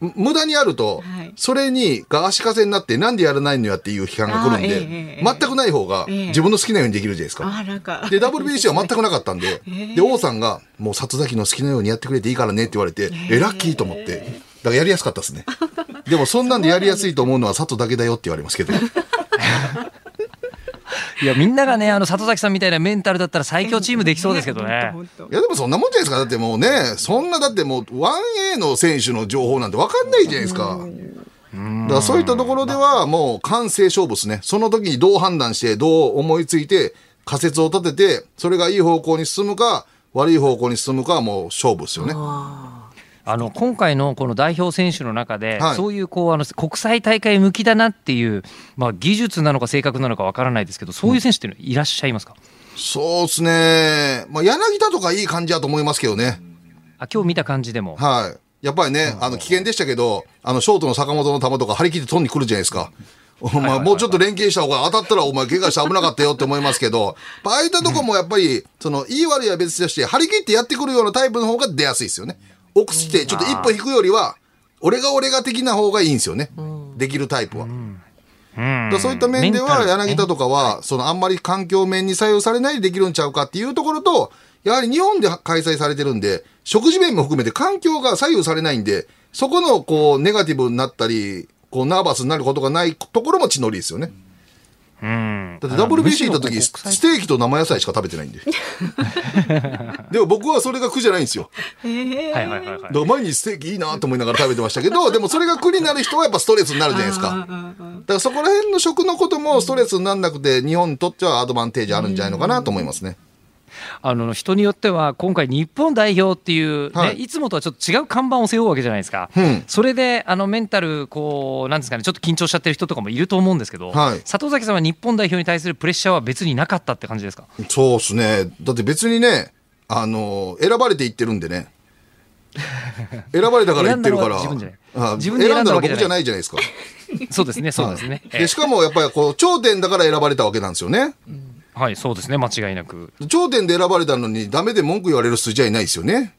む無駄にあると、はい。それにが足かせになってなんでやらないのやっていう批判が来るんで、全くない方がええ。自分の好きなようにできるじゃないですか。で、WBC は全くなかったんで、で、王さんが、もう里崎の好きなようにやってくれていいからねって言われて、え、ラッキーと思って、だからやりやすかったですね。でもそんなんでやりやすいと思うのは里だけだよって言われますけど。(laughs) いやみんながねあの里崎さんみたいなメンタルだったら最強チームできそうですけどね。(laughs) いやでもそんなもんじゃないですか。だってもうね、そんなだってもう 1A の選手の情報なんて分かんないじゃないですか。だからそういったところではもう感性勝負ですね。その時にどう判断して、どう思いついて、仮説を立てて、それがいい方向に進むか、悪い方向に進むかはもう勝負ですよね。あの今回のこの代表選手の中で、はいそういうこうあの国際大会向きだなっていう、まあ、技術なのか正確なのかわからないですけどそういう選手っていうのはいらっしゃいますか、そうですね。まあ柳田とかいい感じだと思いますけどね。あ今日見た感じでも。はい。やっぱりね、あの、危険でしたけど、あの、ショートの坂本の球とか張り切って飛んに来るじゃないですか。お前もうちょっと連携した方が当たったらお前怪我して危なかったよって思いますけど、ああいったとこもやっぱり、その、言い悪いは別として、張り切ってやってくるようなタイプの方が出やすいですよね。奥して、ちょっと一歩引くよりは、俺が俺が的な方がいいんですよね。できるタイプは。うんだからそういった面では、柳田とかは、そのあんまり環境面に左右されないでできるんちゃうかっていうところと、やはり日本で開催されてるんで、食事面も含めて環境が左右されないんで、そこのこう、ネガティブになったり、こう、ナーバスになることがないところも血のりですよね。うんだって WBC の時、スステーキと生野菜しか食べてないんで。(laughs) でも僕はそれが苦じゃないんですよ。はいはいはいはいだから毎日ステーキいいなと思いながら食べてましたけど、(laughs) でもそれが苦になる人はやっぱストレスになるじゃないですか。だからそこら辺の食のこともストレスにならなくて、日本にとってはアドバンテージあるんじゃないのかなと思いますね。あの人によっては今回日本代表っていう、ねはいい、つもとはちょっと違う看板を背負うわけじゃないですか、うんそれであのメンタルこうなんですかねちょっと緊張しちゃってる人とかもいると思うんですけど、はい里崎さんは日本代表に対するプレッシャーは別になかったって感じですか？そうですね。だって別にね、あの、選ばれていってるんでね。選ばれたから言ってるから。選んだのは自分じゃない選んだのは僕じゃないじゃないですか。そうですねそうですね、ええで、しかもやっぱりこう、頂点だから選ばれたわけなんですよね。はいそうですね間違いなく頂点で選ばれたのにダメで文句言われる筋合いないですよね。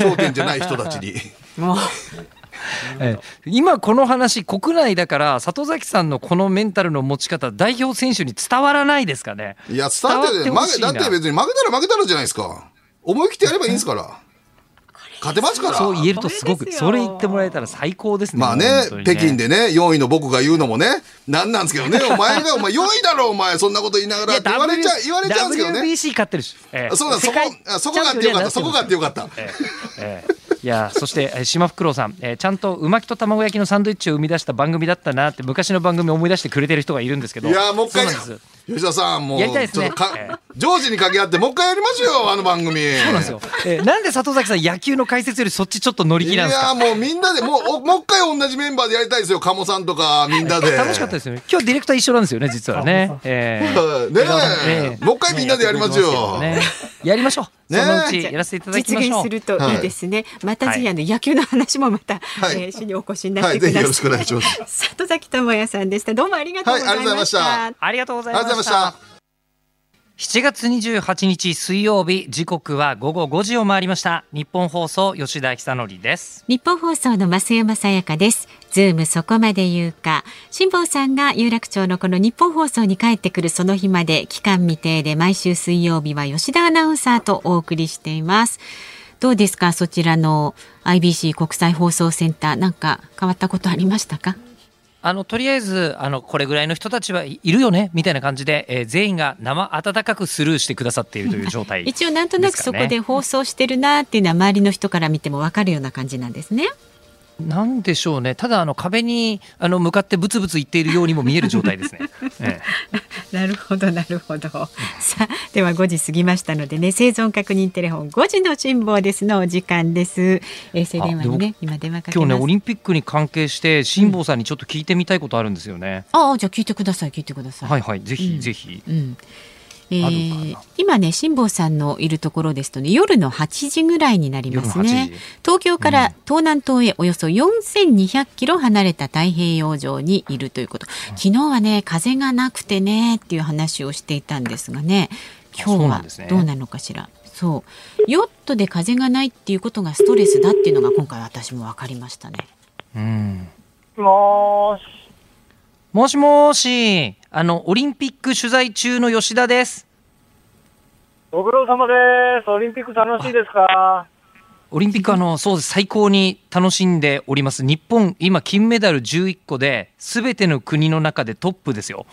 頂点じゃない人たちに。もう (laughs) ええ今この話国内だから里崎さんのこのメンタルの持ち方代表選手に伝わらないですかね？いや、伝わってだって別に負けたら負けたらじゃないですか。思い切ってやればいいんですから。勝てますから。そう言えるとすごくそれ言ってもらえたら最高ですねまあね本当に北京でね、4位の僕が言うのもね、なんなんですけどね、お前が、お前4位だろ、お前、そんなこと言いながらって言われちゃう、言われちゃうんですけどね。WBC 勝ってるし、ええ。そうなんそこそこがあってよかった、そこがあってよかった。ええええ。いやそしてえー島袋さん、えーちゃんとうまきと卵焼きのサンドイッチを生み出した番組だったなって昔の番組を思い出してくれてる人がいるんですけど。いやもう一回吉田さん、もう、やりたいですね。ちょっとかええ。上司に掛け合って、もう一回やりますよ、あの番組。そうなんですよ、えーなんで里崎さん野球の解説よりそっちちょっと乗りい気なんですか？やもうみんなで、もう、おもう一回同じメンバーでやりたいですよ、鴨さんとか、みんなで。楽しかったですよね。今日ディレクター一緒なんですよね実はね、えーねえ。え、もう一回みんなでやりますよ。ねやりましょう、ねそのうちやらせていただき実ましょう。現するとい。いですね。またぜひあの野球の話もまた、はい。えー、一緒にお越しになはい、ってください。ぜひよろしくお願いします。里崎智也さんでした。どうもありがとうございました。はいありがとうございました。ありがとうございました。7月28日水曜日時刻は午後5時を回りました日本放送吉田久典です日本放送の増山さやかです。ズームそこまで言うか。辛坊さんが有楽町のこの日本放送に帰ってくるその日まで期間未定で毎週水曜日は吉田アナウンサーとお送りしています。どうですか？そちらの IBC 国際放送センターなんか変わったことありましたか？あのとりあえずあのこれぐらいの人たちはいるよねみたいな感じで、えー全員が生温かくスルーしてくださっているという状態一応なんとなくそこで放送してるなっていうのは周りの人から見ても分かるような感じなんですね。なんでしょうねただあの壁にあの向かってブツブツ言っているようにも見える状態ですね、(laughs) えなるほどなるほど。さあでは5時過ぎましたのでね生存確認テレフォン5時の辛抱ですのお時間です。衛星電話にね今電話かえけ。今日ねオリンピックに関係して辛坊さんにちょっと聞いてみたいことあるんですよね、ああじゃあ聞いてください聞いてください。はいはいぜひ、うんぜひうん。るー今ね辛坊さんのいるところですとね夜の8時ぐらいになりますね。8時。東京から東南東へおよそ4200キロ離れた太平洋上にいるということ。昨日はね風がなくてねっていう話をしていたんですがね今日はどうなのかしら。そう。ヨットで風がないっていうことがストレスだっていうのが今回私も分かりましたね。うん。もーし、もしもしあのオリンピック取材中の吉田です。ご苦労様です。オリンピック楽しいですか？オリンピックあのそうです。最高に楽しんでおります。日本今金メダル11個で全ての国の中でトップですよ。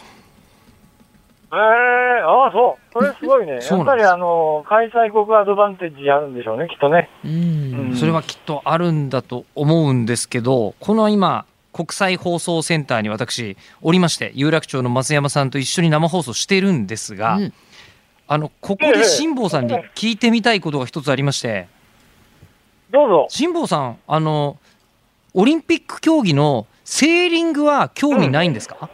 ええああ、そう。それすごいね。そうなんです。やっぱりあの、開催国アドバンテージあるんでしょうね、きっとね。うん。うん。それはきっとあるんだと思うんですけどこの今国際放送センターに私おりまして有楽町の増山さんと一緒に生放送してるんですが、うんあのここで辛坊さんに聞いてみたいことが一つありましてどうぞ。辛坊さんあのオリンピック競技のセーリングは興味ないんですか、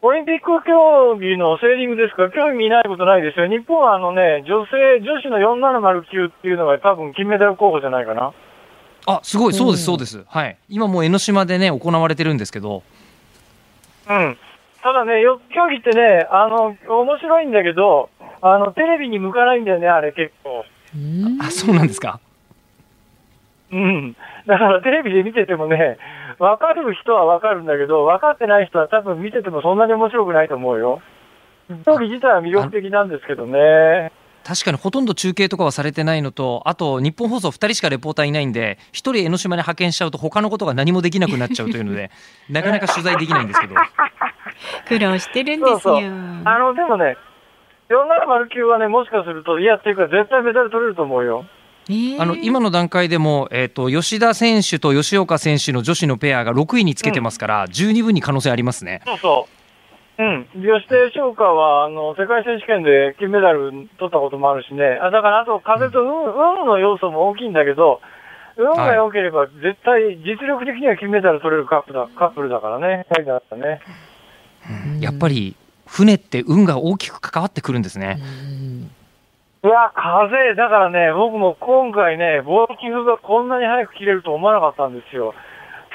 オリンピック競技のセーリングですか？興味ないことないですよ。日本はあのね、女性、女子の4709っていうのが多分金メダル候補じゃないかな。あすごいそうですそうですはい今もう江ノ島でね行われてるんですけどうん。ただね、よ競技ってね、あの、面白いんだけど、あの、テレビに向かないんだよね、あれ結構。うんあそうなんですか？うん。だからテレビで見ててもね、わかる人はわかるんだけど、分かってない人は多分見ててもそんなに面白くないと思うよ。競技自体は魅力的なんですけどね。確かにほとんど中継とかはされてないのとあと日本放送2人しかレポーターいないんで1人江ノ島に派遣しちゃうと他のことが何もできなくなっちゃうというので (laughs) なかなか取材できないんですけど苦労してるんですよ。そうそうあの、でもね、4709はね、もしかすると、いや、っていうか絶対メダル取れると思うよ。えーあの今の段階でも、えー、と吉田選手と吉岡選手の女子のペアが6位につけてますから、十二分に可能性ありますね。そうそう。うん。吉田翔香は、あの、世界選手権で金メダル取ったこともあるしね。あだから、あと、風と運、運の要素も大きいんだけど、運が良ければ、絶対、実力的には金メダル取れるカップだ、カップルだからね。二人だったね。やっぱり船って運が大きく関わってくるんですね。いや、風、だからね、僕も今回ね、ボーキングがこんなに早く切れると思わなかったんですよ。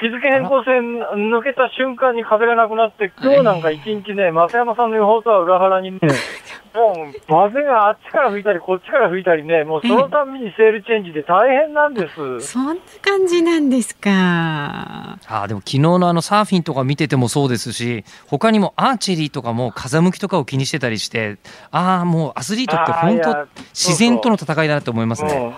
日付変更線抜けた瞬間に風がなくなって、今日なんか一日ね、増山さんの予報とは裏腹にね、(laughs) もう風があっちから吹いたり、こっちから吹いたりね、もうそのたびにセールチェンジで大変なんです。そんな感じなんですか。あーでも昨日のあのサーフィンとか見ててもそうですし他にもアーチェリーとかも風向きとかを気にしてたりしてああもうアスリートって本当自然との戦いだなと思いますね。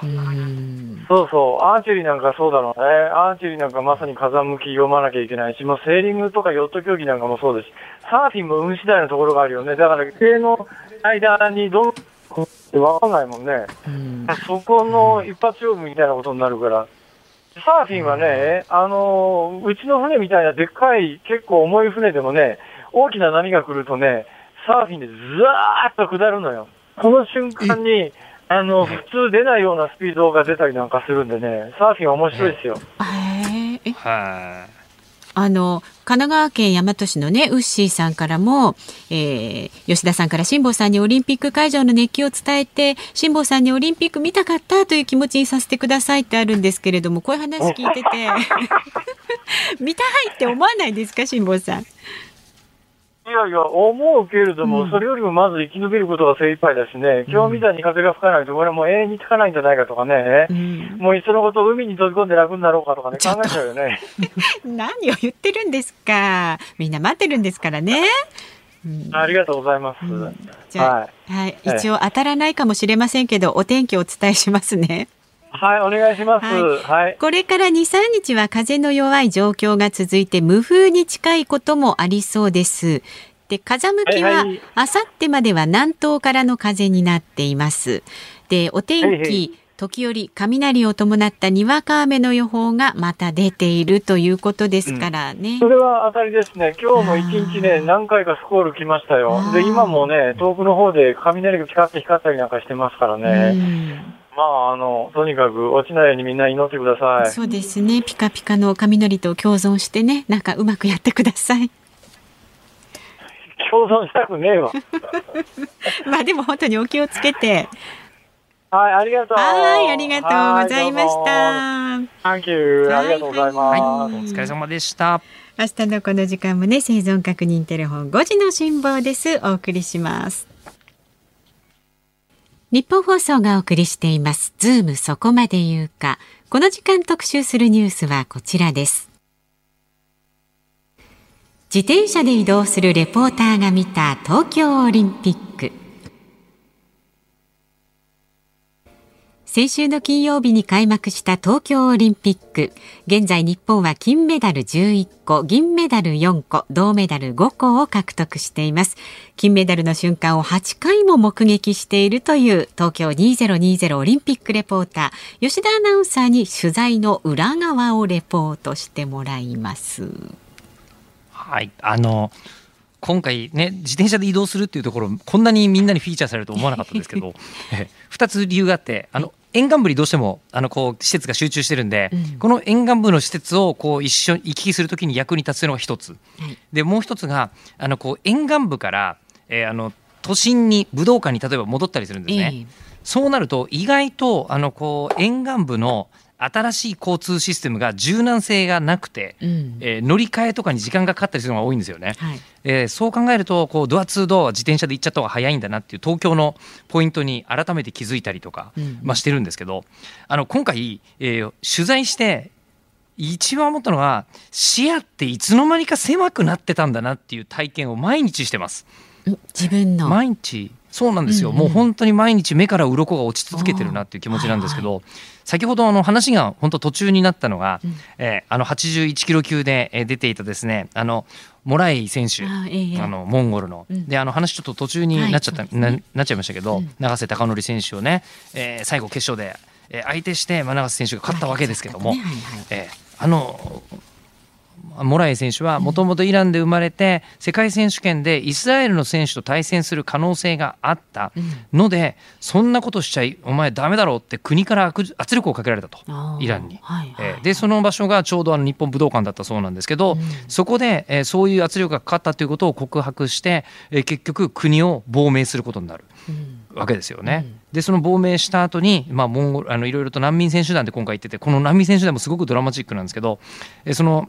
そうそう、アーチェリーなんかそうだろうね。アーチェリーなんかまさに風向き読まなきゃいけないし、もうセーリングとかヨット競技なんかもそうですし、サーフィンも運次第のところがあるよね。だから、間にどんってわかんないもんね。うんそこの一発勝負みたいなことになるから。サーフィンはね、あのうちの船みたいなでっかい、結構重い船でもね、大きな波が来るとね、サーフィンでずーっと下るのよ。この瞬間に、あの、普通出ないようなスピードが出たりなんかするんでね、サーフィンは面白いですよ。へーえはあの神奈川県大和市のねウッシーさんからも、えー吉田さんから辛坊さんにオリンピック会場の熱気を伝えて辛坊さんにオリンピック見たかったという気持ちにさせてくださいってあるんですけれどもこういう話聞いてて (laughs) 見たいって思わないですか辛坊さん？いやいや、思うけれども、うん。それよりもまず生き延びることが精一杯だしね、今日みたいに風が吹かないと、これはもう永遠につかないんじゃないかとかね、うん。もういっそのこと海に飛び込んで楽になろうかとかね、考えちゃうよね。(laughs) 何を言ってるんですか。みんな待ってるんですからね。うん。ありがとうございます。うん。じゃあ、はい。はい、ええ。一応当たらないかもしれませんけどお天気をお伝えしますね。はい、お願いします。はいはい。これから2、3日は風の弱い状況が続いて無風に近いこともありそうです。で、風向きはあさってまでは南東からの風になっています。で、お天気、はいはい時折雷を伴ったにわか雨の予報がまた出ているということですからね。それは当たりですね。今日も一日ね、何回かスコール来ましたよで、今もね、遠くの方で雷がピカッと光ったりなんかしてますからうね。んまあ、あの、とにかく落ちないようにみんな祈ってください。そうですね。ピカピカの雷と共存してね、なんかうまくやってください。共存したくねえわ。(laughs) まあでも本当にお気をつけて。はい、ありがとう。はい、ありがとうございましはい。た。Thank you. はいありがとうございます。はいお疲れ様でした。明日のこの時間もね、生存確認テレフォン5時の辛抱です。お送りします。日本放送がお送りしています。ズームそこまで言うか。この時間特集するニュースはこちらです。自転車で移動するレポーターが見た東京オリンピック。先週の金曜日に開幕した東京オリンピック。現在日本は金メダル11個、銀メダル4個、銅メダル5個を獲得しています。金メダルの瞬間を8回も目撃しているという東京2020オリンピックレポーター、吉田アナウンサーに取材の裏側をレポートしてもらいます。はい、あの今回ね自転車で移動するっていうところこんなにみんなにフィーチャーされると思わなかったんですけど (laughs) え2つ理由があってあの沿岸部にどうしてもあのこう施設が集中してるんで、うん。この沿岸部の施設をこう一緒に行き来するときに役に立つのが一つ、はい。でもう一つがあのこう沿岸部から、えーあの都心に武道館に例えば戻ったりするんですね。ええ。そうなると意外とあのこう沿岸部の新しい交通システムが柔軟性がなくて、うん。えー乗り換えとかに時間がかかったりするのが多いんですよね。はい。えーそう考えるとこうドアツードアは自転車で行っちゃった方が早いんだなっていう東京のポイントに改めて気づいたりとか、うん。まあ、してるんですけどあの今回、えー取材して一番思ったのが視野っていつの間にか狭くなってたんだなっていう体験を毎日してます。うん。自分の。毎日。そうなんですよ、うん。うんもう本当に毎日目から鱗が落ち続けてるなっていう気持ちなんですけど、先ほどあの話が本当途中になったのが、うん。えーあの81キロ級でえー出ていたですね。あのモライ選手。あええあのモンゴルの、うん。であの話ちょっと途中になっちゃった、はいね。ななっちゃいましたけど、うん。永瀬貴則選手をね、えー最後決勝で、えー相手して、まあ、永瀬選手が勝ったわけですけども、はいはいはい。えーあのモラエ選手はもともとイランで生まれて世界選手権でイスラエルの選手と対戦する可能性があった。のでそんなことしちゃいお前ダメだろうって国から圧圧力をかけられたとイランに。はいはい。えーでその場所がちょうどあの日本武道館だったそうなんですけど、そこで、えーそういう圧力がかかったということを告白して、えー結局国を亡命することになるうん。わけですよね。でその亡命した後にまあモンゴルあのいろいろと難民選手団で今回行っててこの難民選手団もすごくドラマチックなんですけど、えーその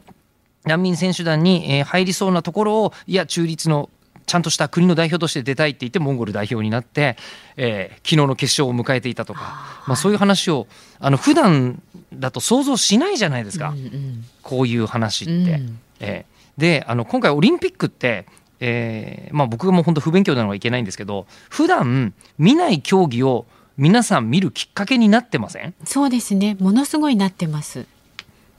難民選手団にえー入りそうなところをいや中立のちゃんとした国の代表として出たいって言ってモンゴル代表になって、えー昨日の決勝を迎えていたとか、まあ、そういう話をあの普段だと想像しないじゃないですか、うんうん。こういう話って。うん。えーであの今回オリンピックって、えーまあ、僕がもう本当不勉強なのはいけないんですけど普段見ない競技を皆さん見るきっかけになってません、そうですね。ものすごいなってます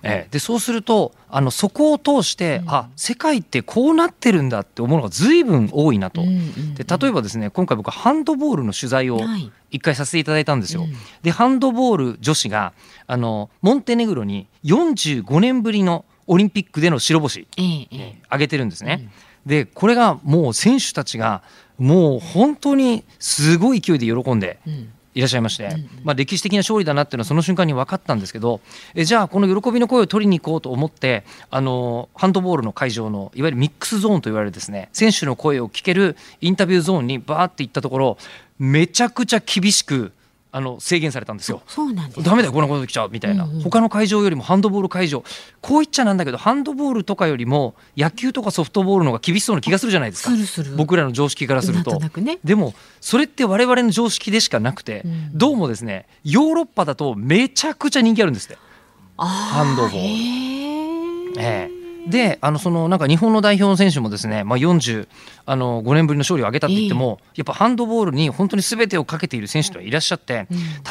えーでそうするとあのそこを通して、あ世界ってこうなってるんだって思うのが随分多いなと。うんうんで例えばですね今回僕ハンドボールの取材をはい。一回させていただいたんですよ。うん。でハンドボール女子があのモンテネグロに45年ぶりのオリンピックでの白星ええええ。上げてるんですね。でこれがもう選手たちがもう本当にすごい勢いで喜んでうんいらっしゃいまして、まあ、歴史的な勝利だなっていうのはその瞬間に分かったんですけどえじゃあこの喜びの声を取りに行こうと思ってあのハンドボールの会場のいわゆるミックスゾーンと言われるですね選手の声を聞けるインタビューゾーンにバーって行ったところめちゃくちゃ厳しくあの制限されたんですよ。そうなんです。ダメだよこんなことできちゃうみたいな、うんうん他の会場よりもハンドボール会場。こう言っちゃなんだけどハンドボールとかよりも野球とかソフトボールの方が厳しそうな気がするじゃないですか。僕らの常識からするなんととなくね。でもそれって我々の常識でしかなくて、うん。どうもですねヨーロッパだとめちゃくちゃ人気あるんですって。あハンドボール。ー。ルええであのそのなんか日本の代表の選手もですね、まあ、40あの5年ぶりの勝利を挙げたって言っても、やっぱハンドボールに本当に全てをかけている選手がいらっしゃって、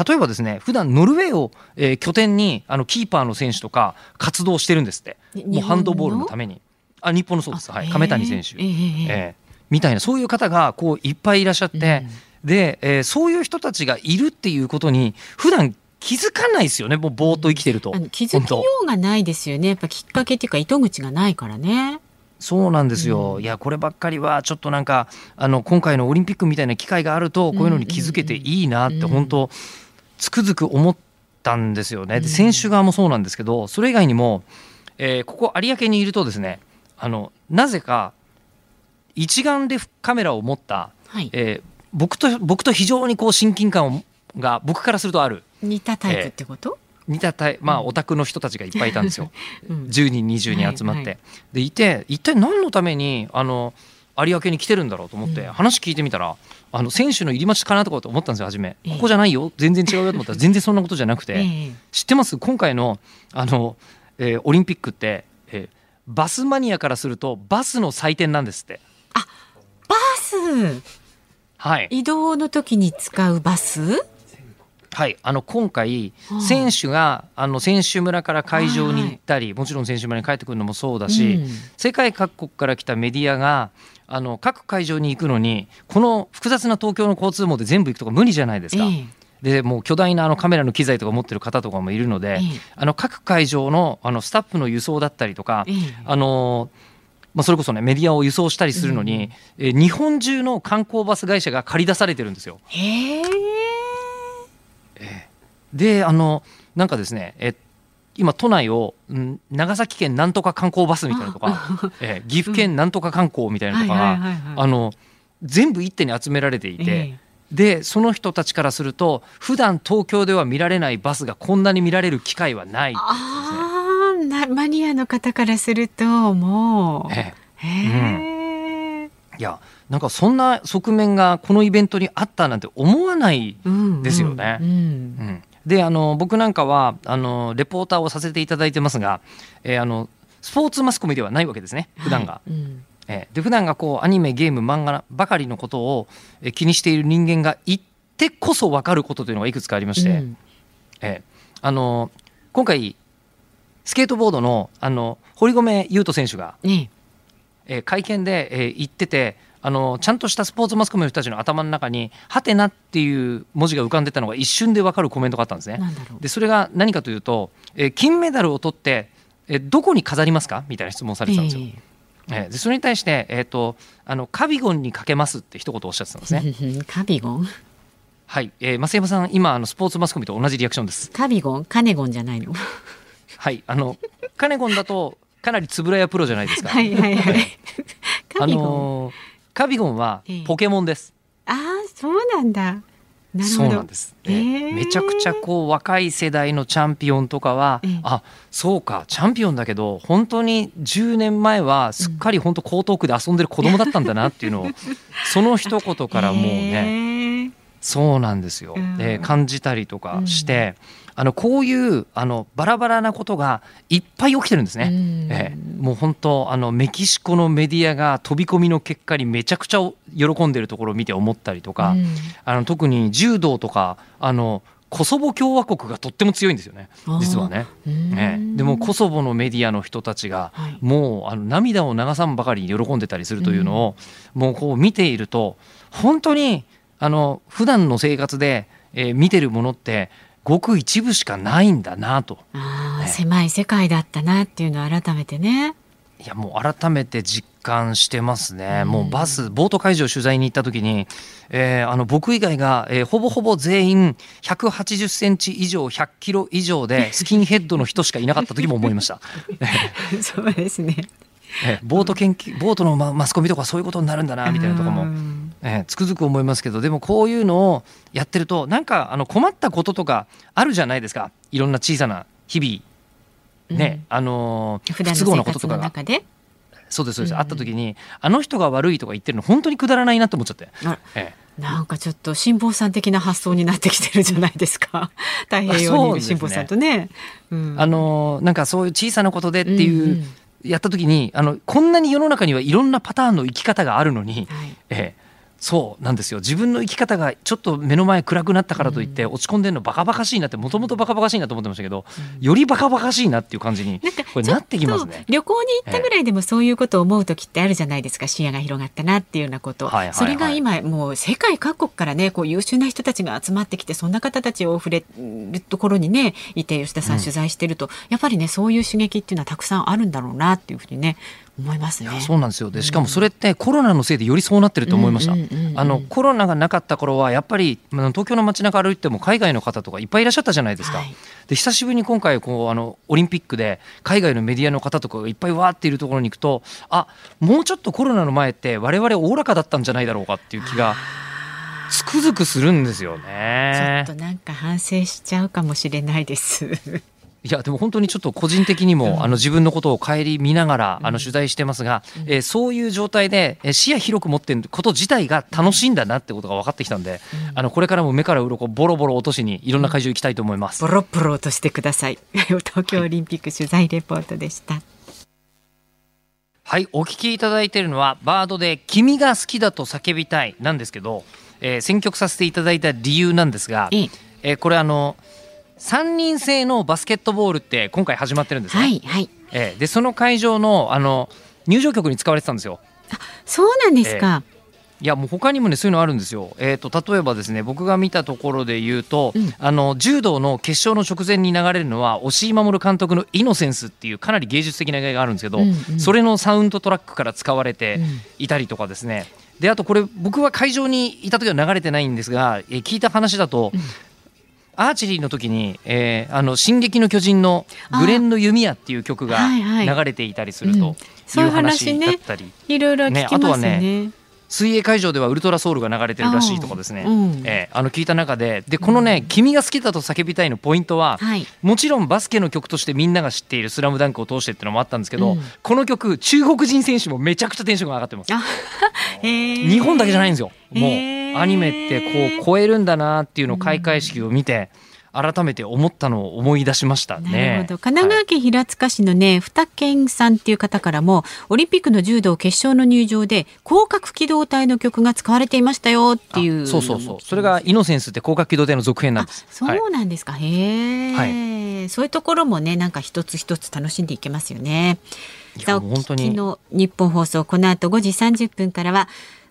例えばですね普段ノルウェーを、えー拠点にあのキーパーの選手とか活動してるんですって。にもうハンドボールのために。あ日本のそうです、はい、亀谷選手、ええええええみたいなそういう方がこういっぱいいらっしゃって、で、えーそういう人たちがいるっていうことに普段気づかないですよねもうぼーっと生きてると。気づきようがないですよね。やっぱきっかけっていうか糸口がないからね。そうなんですよ、いやこればっかりはちょっとなんかあの今回のオリンピックみたいな機会があるとこういうのに気づけていいなって本当つくづく思ったんですよね。で選手側もそうなんですけどそれ以外にも、えーここ有明にいるとですねあのなぜか一眼レフカメラを持った、はい。えー僕と僕と非常にこう親近感をが僕からするとある似たタイプってこと、似たタイまあオタクの人たちがいっぱいいたんですよ。(laughs) うん。10人20人集まって、はいはいでいて一体何のためにあの有明に来てるんだろうと思って、うん。話聞いてみたらあの選手の入り待ちかなとかと思ったんですよ初め、ええ。ここじゃないよ。全然違うよと思ったら (laughs) 全然そんなことじゃなくて、ええ。知ってます？今回のあの、えーオリンピックって、えーバスマニアからするとバスの祭典なんですって。バス。はい、移動の時に使うバス？はい、あの今回はあ選手があの選手村から会場に行ったり、もちろん選手村に帰ってくるのもそうだし、うん。世界各国から来たメディアがあの各会場に行くのにこの複雑な東京の交通網で全部行くとか無理じゃないですか。ええ。でもう巨大なあのカメラの機材とか持ってる方とかもいるので、ええ。あの各会場のあのスタッフの輸送だったりとか、ええ。あのまあ、それこそねメディアを輸送したりするのに、え日本中の観光バス会社が借り出されてるんですよ。へえであのなんかですねえ今都内を、うん長崎県なんとか観光バスみたいなのとか、(laughs) え岐阜県なんとか観光みたいなのとかあの全部一手に集められていて、えでその人たちからすると普段東京では見られないバスがこんなに見られる機会はないね。ああ、なマニアの方からするともう。ええへえ。いやなんかそんな側面がこのイベントにあったなんて思わないうんですよね。うん。うん。うん。であの僕なんかはあのレポーターをさせていただいてますが、えーあのスポーツマスコミではないわけですね。普段が。はいうん。えーで普段がこうアニメゲーム漫画ばかりのことをえー気にしている人間が言ってこそ分かることというのがいくつかありまして、うん。えーあの今回スケートボードのあの堀米雄斗選手が、ねえー会見で、えー言っててあのちゃんとしたスポーツマスコミの人たちの頭の中に「はてな」っていう文字が浮かんでたのが一瞬で分かるコメントがあったんですね。でそれが何かというと、えー金メダルを取って、えーどこに飾りますかみたいな質問をされてたんですよ。ええーでそれに対して、えー、とあのカビゴンにかけますって一言おっしゃってたんですね。え (laughs) カビゴン？はい、えー、増山さん今あのスポーツマスコミと同じリアクションです。カビゴン？カネゴンじゃないの？はい、あのカネゴンだとかなりつぶらやプロじゃないですか。(laughs) はいはいはい。カあビゴン？のーカビゴンはええ。ポケモンです。ああそうなんだ。そうなんです、えー。めちゃくちゃこう若い世代のチャンピオンとかは、ええ。あそうかチャンピオンだけど本当に10年前はすっかり本当江東区で遊んでる子供だったんだなっていうのを、(laughs) その一言からもうね、ね。そうなんですよ、うん。えー感じたりとかして、あのこういうあのバラバラなことがいっぱい起きてるんですね。うん。えーもう本当あのメキシコのメディアが飛び込みの結果にめちゃくちゃ喜んでるところを見て思ったりとか、うん。あの特に柔道とかあのコソボ共和国がとっても強いんですよね。実はね。うん。ええ。でもコソボのメディアの人たちがはいもうあの涙を流さんばかりに喜んでたりするというのを、もうこう見ていると本当にあの普段の生活で、えー見てるものってごく一部しかないんだなとああ、ね狭い世界だったなっていうのを改めてね。いやもう改めて実感してますね、うんもうバスボート会場取材に行った時に、えーあの僕以外が、えーほぼほぼ全員180センチ以上100キロ以上でスキンヘッドの人しかいなかった時も思いました。(laughs) そうですね。えーボート研究ボートのママスコミとかそういうことになるんだなみたいなとかも、うんえーつくづく思いますけどでもこういうのをやってるとなんかあの困ったこととかあるじゃないですか。いろんな小さな日々。ね、あのー普段不都合のこととかが。そうですそうです、うん。あった時にあの人が悪いとか言ってるの本当にくだらないなと思っちゃって、あえなんかちょっと辛坊さん的な発想になってきてるじゃないですか。太平洋にいる辛坊さんとね。うん。えあのーなんかそういう小さなことでっていう、うんうんやった時にあのこんなに世の中にはいろんなパターンの生き方があるのに、はい。ええそうなんですよ。自分の生き方がちょっと目の前暗くなったからといって落ち込んでるのバカバカしいなってもともとバカバカしいなと思ってましたけど、よりバカバカしいなっていう感じにこれなってきますね。と。旅行に行ったぐらいでもそういうことを思う時ってあるじゃないですか視野が広がったなっていうようなこと、はいはいはい。それが今もう世界各国からねこう優秀な人たちが集まってきてそんな方たちを触れるところにねいて吉田さん。取材してると、やっぱりねそういう刺激っていうのはたくさんあるんだろうなっていうふうにね思いますね。そうなんですよ。でしかもそれってコロナのせいでよりそうなってると思いました、あのコロナがなかった頃はやっぱりまあ東京の街中歩いても海外の方とかいっぱいいらっしゃったじゃないですか、はい。で久しぶりに今回こうあのオリンピックで海外のメディアの方とかがいっぱいわーっているところに行くとあもうちょっとコロナの前って我々おおらかだったんじゃないだろうかっていう気がつくづくするんですよちょねっとなんか反省しちゃうかもしれないです。いやでも本当にちょっと個人的にも、あの自分のことを顧みながらあの取材してますが、えーそういう状態でえー視野広く持ってること自体が楽しいんだなってことが分かってきたんで、あのこれからも目から鱗ボロボロ落としにいろんな会場行きたいと思います。ボロボロとしてください。(laughs) 東京オリンピック取材レポートでした。はい、お聞きいただいているのはバードで君が好きだと叫びたいなんですけど、えー選曲させていただいた理由なんですが、えええーこれあの3人制のバスケットボールって今回始まってるんですね。はいはい。えーでその会場のあの入場曲に使われてたんですよ。そうなんですか。いやもう他にもねそういうのあるんですよ。えー、と例えばですね僕が見たところで言うと、うんあの柔道の決勝の直前に流れるのは押井守監督の「イノセンス」っていうかなり芸術的な映画があるんですけど、うんうんそれのサウンドトラックから使われてうんいたりとかですねであとこれ僕は会場にいた時は流れてないんですが、えー聞いた話だと、アーチェリーの時に、えーあの「進撃の巨人」の「グレンの弓矢」っていう曲がはいはい。流れていたりするうん。とそういううい話だったり。いろいろ聞きますよね。水泳会場ではウルトラソウルが流れてるらしいとかですね、うん。えーあの聞いた中ででこのね、君が好きだと叫びたい」のポイントは、はい。もちろんバスケの曲としてみんなが知っている「スラムダンクを通してっていうのもあったんですけど、うん。この曲中国人選手もめちゃくちゃテンションが上がってます。日本だけじゃないんですよ。もうアニメってこう超えるんだなっていうのを開会式を見て改めて思ったのを思い出しましたね。なるほど。神奈川県平塚市のね、二健さんっていう方からもオリンピックの柔道決勝の入場で広角機動隊の曲が使われていましたよっていうあそうそうそう。それがイノセンスって広角機動隊の続編なんあです。そはいうなんですか、へえ、そういうところもねなんか一つ一つ楽しんでいけますよね。さあ本当に。日本放送この後5時30分からは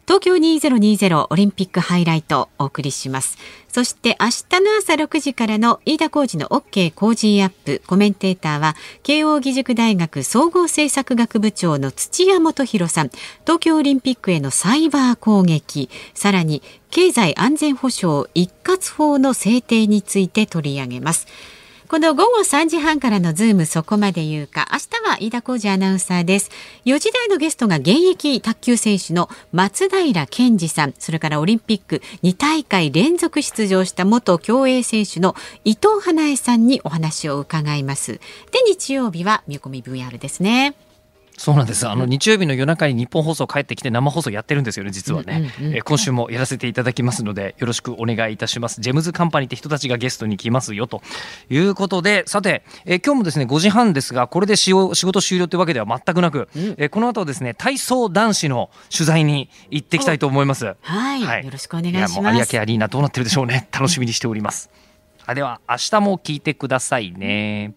東京2020オリンピックハイライトお送りします。そして明日の朝6時からの飯田浩二の OK 工事アップ。コメンテーターは慶應義塾大学総合政策学部長の土屋大洋さん。東京オリンピックへのサイバー攻撃。さらに経済安全保障一括法の制定について取り上げます。この午後3時半からのズームそこまで言うか。明日は飯田浩二アナウンサーです。4時台のゲストが現役卓球選手の松平賢二さん。それからオリンピック2大会連続出場した元競泳選手の伊藤花江さんにお話を伺います。で日曜日は見込み VR ですね。そうなんです。あの日曜日の夜中に日本放送帰ってきて生放送やってるんですよね、実はね。うんうんうんえー今週もやらせていただきますので、よろしくお願いいたします。ジェムズカンパニーって人たちがゲストに来ますよということで、さて、えー今日もですね、5時半ですが、これで仕事終了というわけでは全くなく、えーこの後ですね、体操男子の取材に行ってきたいと思います。はい、よろしくお願いしますやもう有明アリーナどうなってるでしょうね。楽しみにしております。あでは明日も聞いてくださいね。